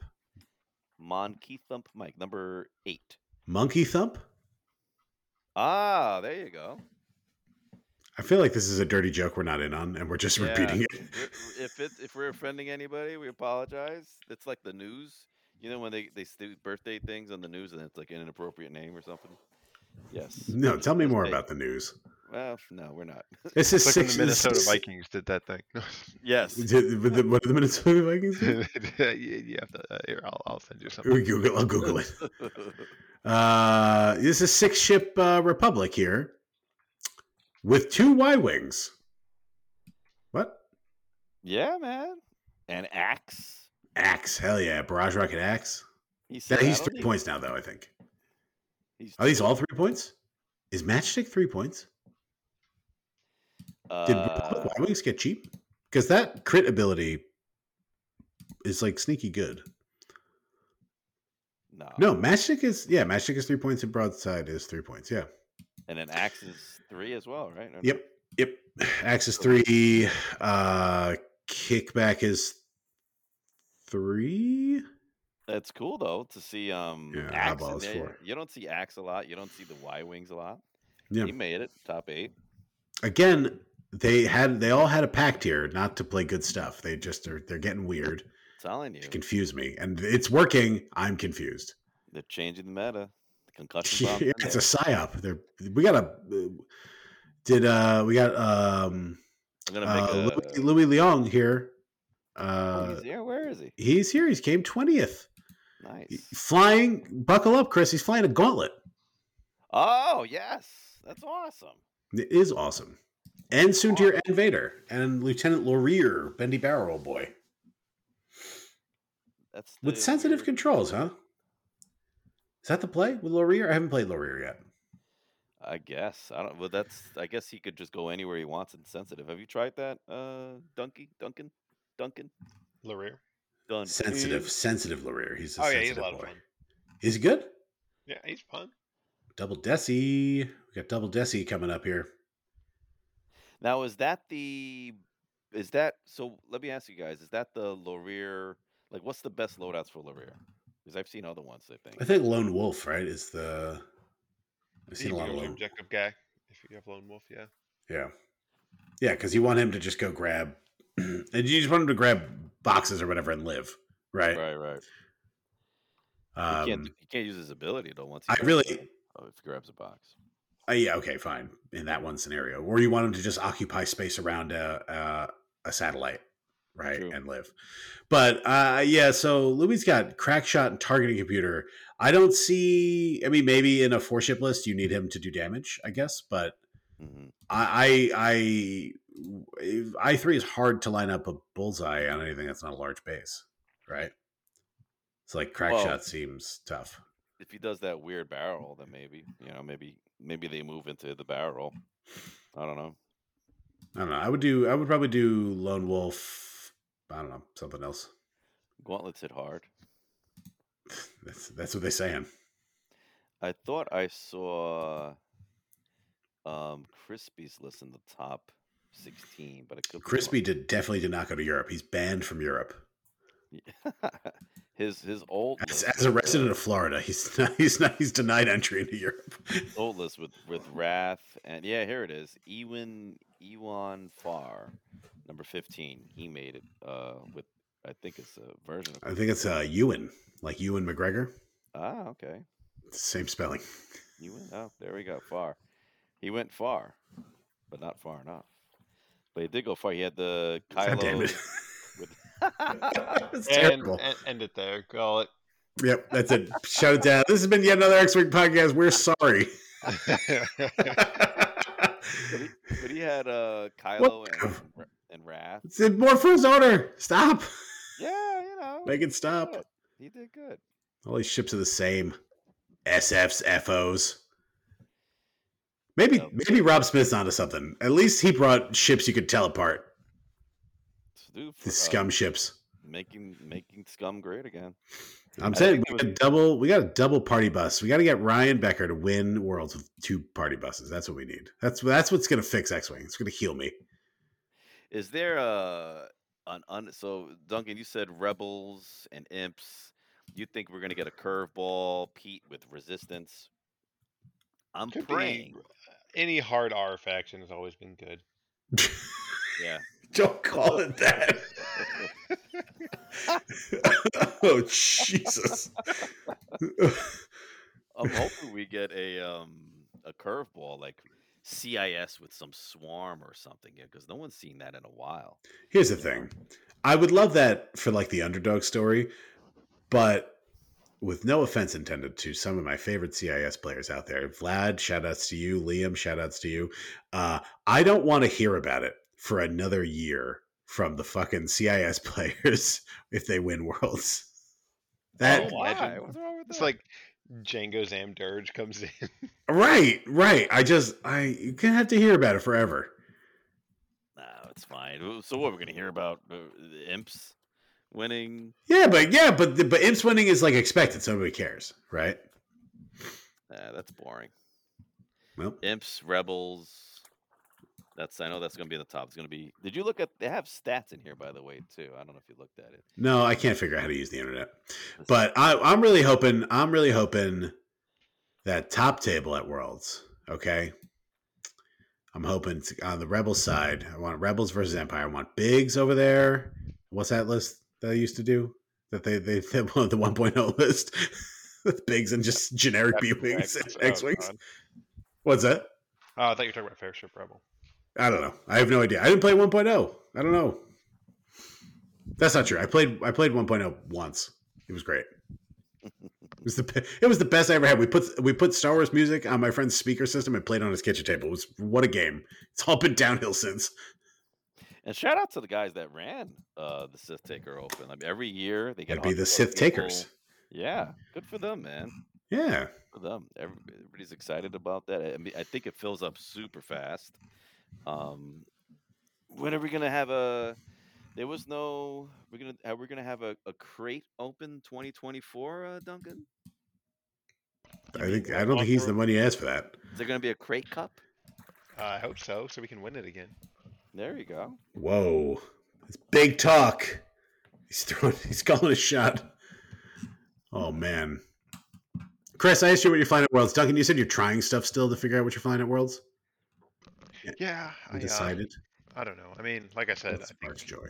Mon Key Thump Mike, number eight. Monkey thump. Ah, there you go. I feel like this is a dirty joke we're not in on, and we're just Yeah. repeating it. If it if we're offending anybody, we apologize. It's like the news. You know when they they do birthday things on the news and it's like an inappropriate name or something. Yes. No, tell me more about the news. Well, no, we're not. This is like six. the Minnesota this is- Vikings did that thing. yes. Did- with the- What the Minnesota Vikings? do? you, you have to. Uh, here, I'll, I'll send you something. We Google. I'll Google it. Uh, this is six ship uh, republic here, with two Y wings. What? yeah, man. And Axe. Axe. Hell yeah, barrage rocket axe. He Yeah, he's three points now, though. I think. he's Are these all three points? Is matchstick three points? Did Uh, Republic Y wings get cheap? Because that crit ability is like sneaky good. no. No, matchstick is yeah, matchstick is three points and broadside is three points. Yeah. And then Axe is three as well, right? Yep. Yep. Axis three. Uh kickback is three. It's cool though to see um Yeah, Axe eyeball is four. You don't see Axe a lot. You don't see the Y wings a lot. Yeah. He made it top eight. Again, they had they all had a pact here not to play good stuff. They just are they're getting weird telling you, to confuse me, and it's working. I'm confused. they're changing the meta. The concussion Yeah, it's a psyop. They're we got a did uh we got um I'm gonna make uh, a. Louis, Louis Leong here. Oh, Uh, he's here. Where is he? he's here. He's came twentieth. Nice. Flying, buckle up, Chris. He's flying a gauntlet. Oh yes, that's awesome. It is awesome. And Soontir and Vader and Lieutenant Lorrir, Bendy Barrel boy. That's With sensitive controls, huh? Is that the play with Lorrir? I haven't played Lorrir yet. I guess I don't. Well, that's. I guess he could just go anywhere he wants and sensitive. Have you tried that, uh, Dunky, Duncan, Duncan, Lorrir. Dun? Sensitive, sensitive Lorrir. He's a Oh yeah, he's a lot of fun. Is he good? Yeah, he's fun. Double Desi. We got Double Desi coming up here. Now, is that the? Is that so? Let me ask you guys: Is that the Lorrir? Like, what's the best loadouts for Lorrir? Because I've seen other ones. I think. I think Lone Wolf, right, is the. I've seen a lot of Lone. objective guy if you have lone wolf. Yeah. Yeah, yeah, because you want him to just go grab, and you just want him to grab boxes or whatever and live, right? Right, right. Um, he can't. He can't use his ability though. Once he I really- oh, if he grabs a box. Uh, yeah, okay, fine. In that one scenario, or you want him to just occupy space around a a, a satellite, right, True. and live. But uh, yeah, so Louis got crack shot and targeting computer. I don't see. I mean, maybe in a four ship list, you need him to do damage, I guess. But hmm I I I I three is hard to line up a bullseye on anything that's not a large base, right? It's like crack Well- shot seems tough. If he does that weird barrel, then maybe you know, maybe maybe they move into the barrel. I don't know. I don't know. I would do. I would probably do lone wolf. I don't know something else. Gauntlets hit hard. That's that's what they're saying. I thought I saw um Crispy's list in the top sixteen, but it could be Crispy did definitely did not go to Europe. He's banned from Europe. his his old As, list as a resident of Florida, he's not, he's not he's denied entry into Europe. old list with with Wrath and yeah, here it is. Ewan Ewan Farr, number fifteen. He made it uh with I think it's a version of I think it's uh, Ewan, like Ewan McGregor. Ah, okay. Same spelling. Ewan. Oh, there we go. Far. He went far, but not far enough. But he did go far. He had the God damn Kylo it. with it's And, terrible. and end it there. Call it. Yep, that's it. Shut it down. This has been yet another X Wing podcast. We're sorry. But he, but he had uh, Kylo and, Ra- and Wrath. it's more for his order. Stop. Yeah, you know. Make it stop. good. He did good. All these ships are the same. SFs, FOs. Maybe maybe Rob Smith's onto something. At least he brought ships you could tell apart. Dude, The uh, scum ships. making making scum great again. I'm I saying we got a double. We got a double party bus. We got to get Ryan Becker to win worlds with two party buses. That's what we need. That's that's what's gonna fix X Wing. It's gonna heal me. Is there a an un, so Duncan? You said rebels and imps. You think we're gonna get a curveball, Pete, with resistance? I'm Could be. praying. Any hard R faction has always been good. Yeah. Don't call it that. oh Jesus! I'm hoping we get a um a curveball like CIS with some swarm or something, yeah, because no one's seen that in a while. Here's the thing. I would love that for like the underdog story, but with no offense intended to some of my favorite CIS players out there, Vlad, shout outs to you, Liam, shout outs to you. Uh, I don't want to hear about it for another year from the fucking CIS players if they win worlds. That Oh, why? What's wrong with It's like Jango Zam Durge comes in. right, right. I just I you can have to hear about it forever. no, it's fine. So what we're gonna hear about uh, the imps winning? Yeah, but yeah, but the, but imps winning is like expected, so nobody cares, right? Nah, that's boring. Well, Imps, rebels. That's I know that's going to be the top. It's going to be. Did you look at? They have stats in here, by the way, too. I don't know if you looked at it. No, I can't figure out how to use the internet. But I, I'm really hoping. I'm really hoping that top table at Worlds. Okay. I'm hoping to, on the Rebel side. I want Rebels versus Empire. I want Biggs over there. What's that list that I used to do? That they they, they the 1.0 list with Biggs and just generic B wings and Oh, X wings. God. What's that? Oh, I thought you were talking about Fairship Rebel. I don't know. I have no idea. I didn't play 1.0. I don't know. That's not true. I played I played 1.0 once. It was great. It was the it was the best I ever had. We put we put Star Wars music on my friend's speaker system and played on his kitchen table. It was what a game. It's all been downhill since. And shout out to the guys that ran uh, the Sith Taker Open. Mean, every year they get be the Sith people. takers. Yeah, good for them, man. Yeah. For them, everybody's excited about that. I mean, I think it fills up super fast. Um, when are we gonna have a? There was no. We're gonna. Are we gonna have a, a crate open 2024, uh, Duncan? I think I don't think he's the one he asked for that. Is there gonna be a crate cup? Uh, I hope so, so we can win it again. There you go. Whoa. It's big talk. He's throwing he's calling a shot. Oh man. Chris, I asked you what you're flying at Worlds. Duncan, you said you're trying stuff still to figure out what you're flying at Worlds. Yeah, I, uh, I don't know. I mean, like I said, That I think joy.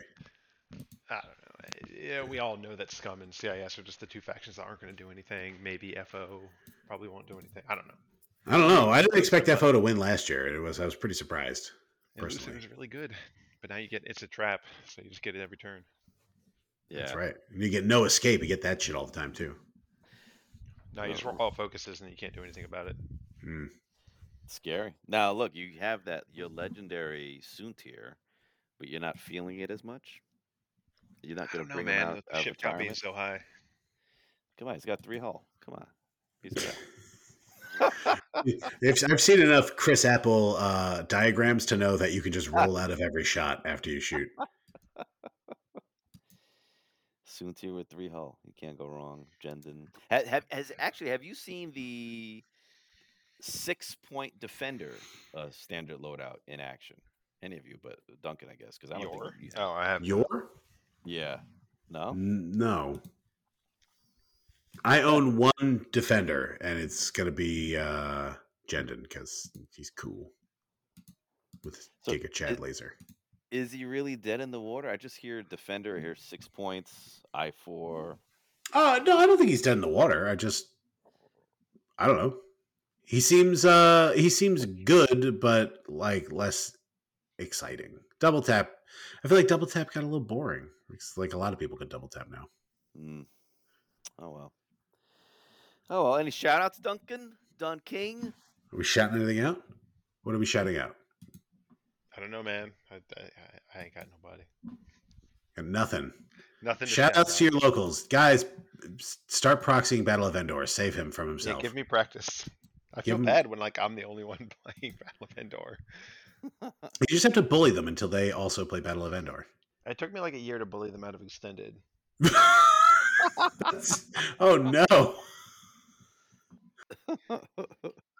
I don't know. Yeah, we all know that Scum and CIS are just the two factions that aren't going to do anything. Maybe FO probably won't do anything. I don't know. I don't know. I didn't expect FO to win last year. It was I was pretty surprised. And Lucid Personally. was really good, but now you get it's a trap, so you just get it every turn. Yeah. That's right. And you get no escape. You get that shit all the time too. Now you just Uh-oh. all focuses and you can't do anything about it. Hmm. Scary. Now look, you have that your legendary Soontir, but you're not feeling it as much. You're not gonna don't know, bring him out, The out ship count being retirement? so high. Come on, he's got three hull. Come on, he's got. I've, I've seen enough Chris Apple uh, diagrams to know that you can just roll out of every shot after you shoot. Soontir with three hull. You can't go wrong. Jendon. Have, have has actually have you seen the six point defender uh, standard loadout in action? Any of you, but Duncan, I guess, because I don't Your? think. you have. Oh, I have. Your? Yeah. No. N- No. I own one defender, and it's gonna be uh, Jendon because he's cool with So Giga Chad it- laser. Is he really dead in the water? I just hear defender. I hear six points. I four. Uh no, I don't think he's dead in the water. I just I don't know. He seems uh he seems good, but like less exciting. Double tap. I feel like double tap got a little boring. It's like a lot of people can double tap now. Mm. Oh well. Oh well. Any shout outs, Duncan? Don King? Are we shouting anything out? What are we shouting out? I don't know, man. I, I, I- I ain't got nobody. Got nothing. Nothing. To Shout shout outs to your locals. Guys, start proxying Battle of Endor. Save him from Yeah, himself. give me practice. I feel him- bad when like I'm the only one playing Battle of Endor. You just have to bully them until they also play Battle of Endor. It took me like a year to bully them out of extended. That's- oh no.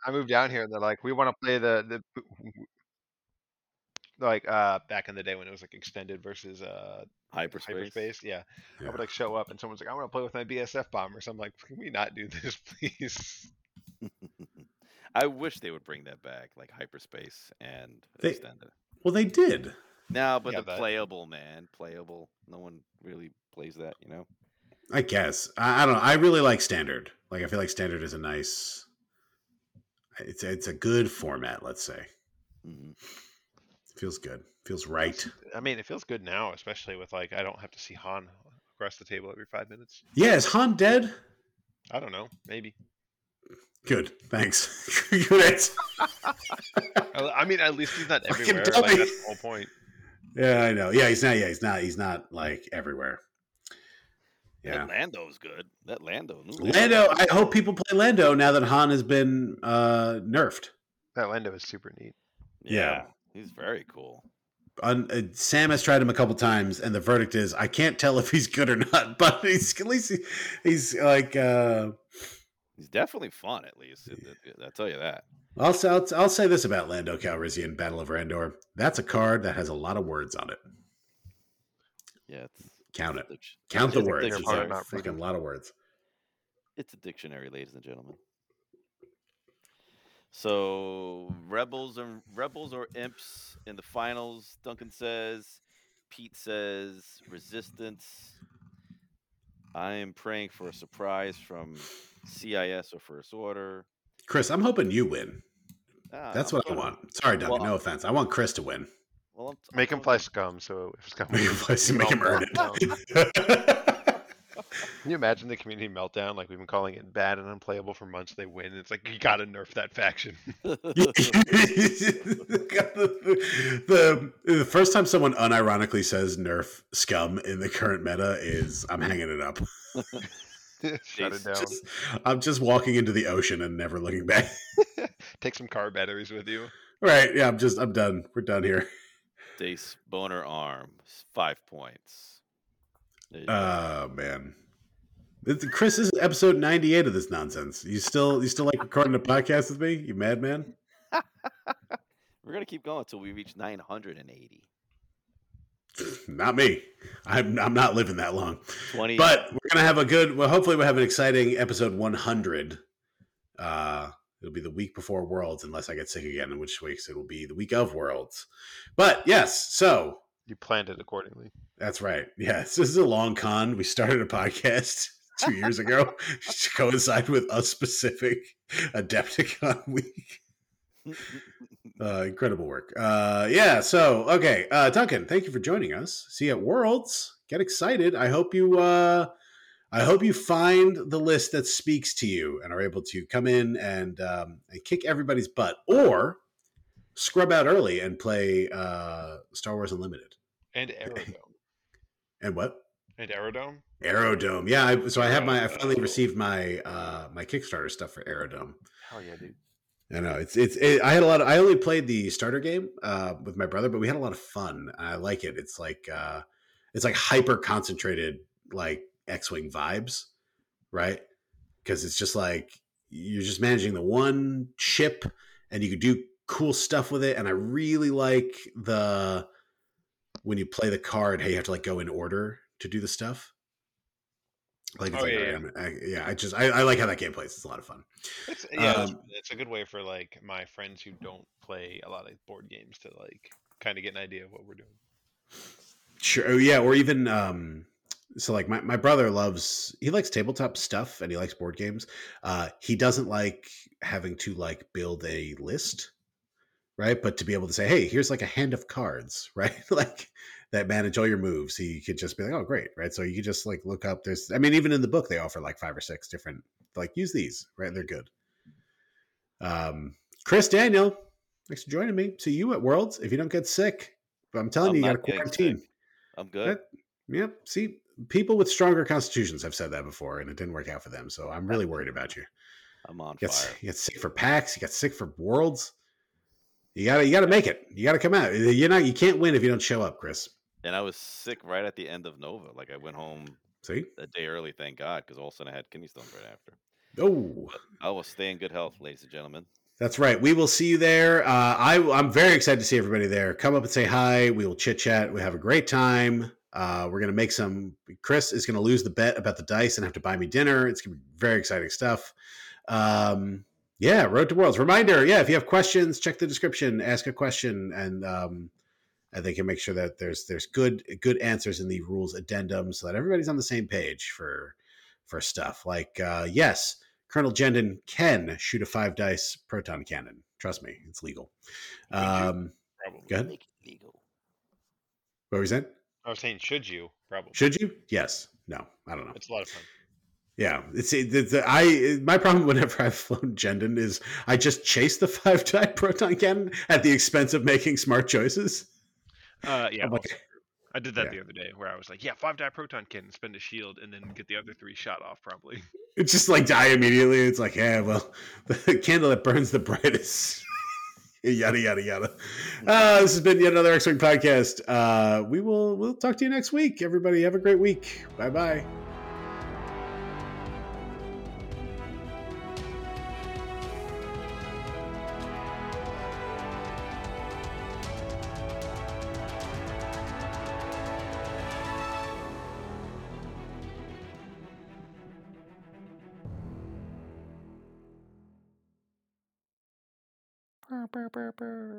I moved down here and they're like, we want to play the the like uh back in the day when it was like extended versus uh Hyperspace. hyperspace. Yeah. I would like show up and someone's like, I want to play with my BSF bomber. So I'm like, can we not do this, please? I wish they would bring that back, like hyperspace and They- extended. Well, they did. No, but Yeah, the but- playable man, playable. No one really plays that, you know. I guess. I, I don't know. I really like standard. Like I feel like standard is a nice it's it's a good format, let's say. hmm feels good. Feels right. I mean, it feels good now, especially with like I don't have to see Han across the table every five minutes. Yeah, is Han dead? I don't know, maybe. Good. Thanks. good answer. I I mean, at least he's not everywhere. Like, that's the whole point. Yeah, I know. Yeah, he's not yeah, he's not he's not like everywhere. Yeah. That Lando's good. That Lando. new Lando, I hope people play Lando now that Han has been uh nerfed. That Lando is super neat. Yeah. He's very cool. Un, uh, Sam has tried him a couple times, and the verdict is I can't tell if he's good or not. But he's at least he, he's like uh, He's definitely fun, at least. it- I'll tell you that. I'll, say- I'll, I'll say this about Lando Calrissian Battle of Endor. That's a card that has a lot of words on it. Yeah, it's Count it. Count the words. It's a lot of words. It's a dictionary, ladies and gentlemen. So rebels and rebels or imps in the finals. Duncan says. Pete says resistance. I am praying for a surprise from CIS or First Order. Chris, I'm hoping you win. Ah, That's I'm what I gonna- want. Sorry, Duncan. well, no offense. I want Chris to win. Well, I'm, I'm Make him going- play scum. So if scum, Make him, play, we make him earn it. Can you imagine the community meltdown? Like we've been calling it bad and unplayable for months. They win. It's like you gotta nerf that faction. the, the, the first time someone unironically says nerf scum in the current meta is I'm hanging it up. Shut it down. Just- I'm just walking into the ocean and never looking back. Take some car batteries with you. right. Yeah, I'm just I'm done. We're done here. Dace Bonearm, five points. There you go. Oh man. This- Chris, this is episode 98 of this nonsense. You still you still like recording a podcast with me? You madman? We're gonna keep going until we reach 980. Not me. I'm I'm not living that long. 20. But we're gonna have a good. Well, hopefully we'll have an exciting episode 100. Uh, it'll be the week before Worlds, unless I get sick again, in which weeks it will be the week of Worlds. But yes, so You planned it accordingly. that's right. Yes, this is a long con. We started a podcast two years ago to coincide with a specific Adepticon week. Uh, incredible work. Uh, yeah. So, okay, uh, Duncan, thank you for joining us. See you at Worlds. Get excited. I hope you. Uh, I hope you find the list that speaks to you and are able to come in and um, and kick everybody's butt, or scrub out early and play uh, Star Wars Unlimited. And Aerodome. And what? and Aerodome. Aerodome. Yeah. I, so I have my. I finally received my uh, my Kickstarter stuff for Aerodome. Hell yeah, dude. I know it's it's. It, I had a lot. Of, I only played the starter game uh, with my brother, but we had a lot of fun. I like it. It's like uh, it's like hyper concentrated, like X wing vibes, right? Because it's just like you're just managing the one ship, and you could do cool stuff with it. And I really like the when you play the card, hey, you have to like go in order to do the stuff. Like, it's Oh, like, yeah, yeah. I, yeah, I just I, I like how that game plays. It's a lot of fun. It's yeah, it's, Um, it's a good way for like my friends who don't play a lot of board games to like kind of get an idea of what we're doing. Sure. oh, Yeah. Or even um so like my, my brother loves he likes tabletop stuff and he likes board games. Uh he doesn't like having to like build a list, right? But to be able to say, hey, here's like a hand of cards, right? like that manage all your moves. He could just be like, oh great, right? So you could just like look up there's I mean, even in the book they offer like five or six different like use these, right? They're good. Um Chris Daniel, thanks for joining me. See you at Worlds if you don't get sick. But I'm telling I'm you, you got to quarantine. sick. I'm good. Yep. See, people with stronger constitutions have said that before, and it didn't work out for them. So I'm really worried about you. I'm on You got, fire. you got sick for PAX. You got sick for Worlds. You gotta, you gotta make it. You gotta come out. You're not. You can't win if you don't show up, Chris. And I was sick right at the end of Nova. Like I went home See? a day early, thank God, because all of a sudden I had kidney stones right after. Oh, I will stay in good health, ladies and gentlemen. that's right. We will see you there. Uh, I, I'm very excited to see everybody there. Come up and say hi. We will chit chat. We have a great time. Uh, we're gonna make some. Chris is gonna lose the bet about the dice and have to buy me dinner. It's gonna be very exciting stuff. Um, yeah, Road to Worlds. Reminder, yeah, if you have questions, check the description, ask a question, and um, and they can make sure that there's there's good good answers in the rules addendum so that everybody's on the same page for for stuff. Like uh, yes, Colonel Jendon can shoot a five dice proton cannon. Trust me, it's legal. Would? Um, Probably. go ahead. Make it legal. What were you saying? I was saying, should you? Probably. Should you? Yes. No. I don't know. It's a lot of fun. Yeah, it's it, the, the, I. My problem whenever I've flown Jendon is I just chase the five die proton cannon at the expense of making smart choices. Uh, yeah. Like. I did that yeah. the other day where I was like, yeah, five die proton cannon, spend a shield, and then get the other three shot off probably. it's just like die immediately. It's like, yeah, well, the candle that burns the brightest. yada yada yada. Uh, this has been yet another X Wing podcast. Uh, we will we'll talk to you next week. Everybody, have a great week. Bye bye. Burr, burr.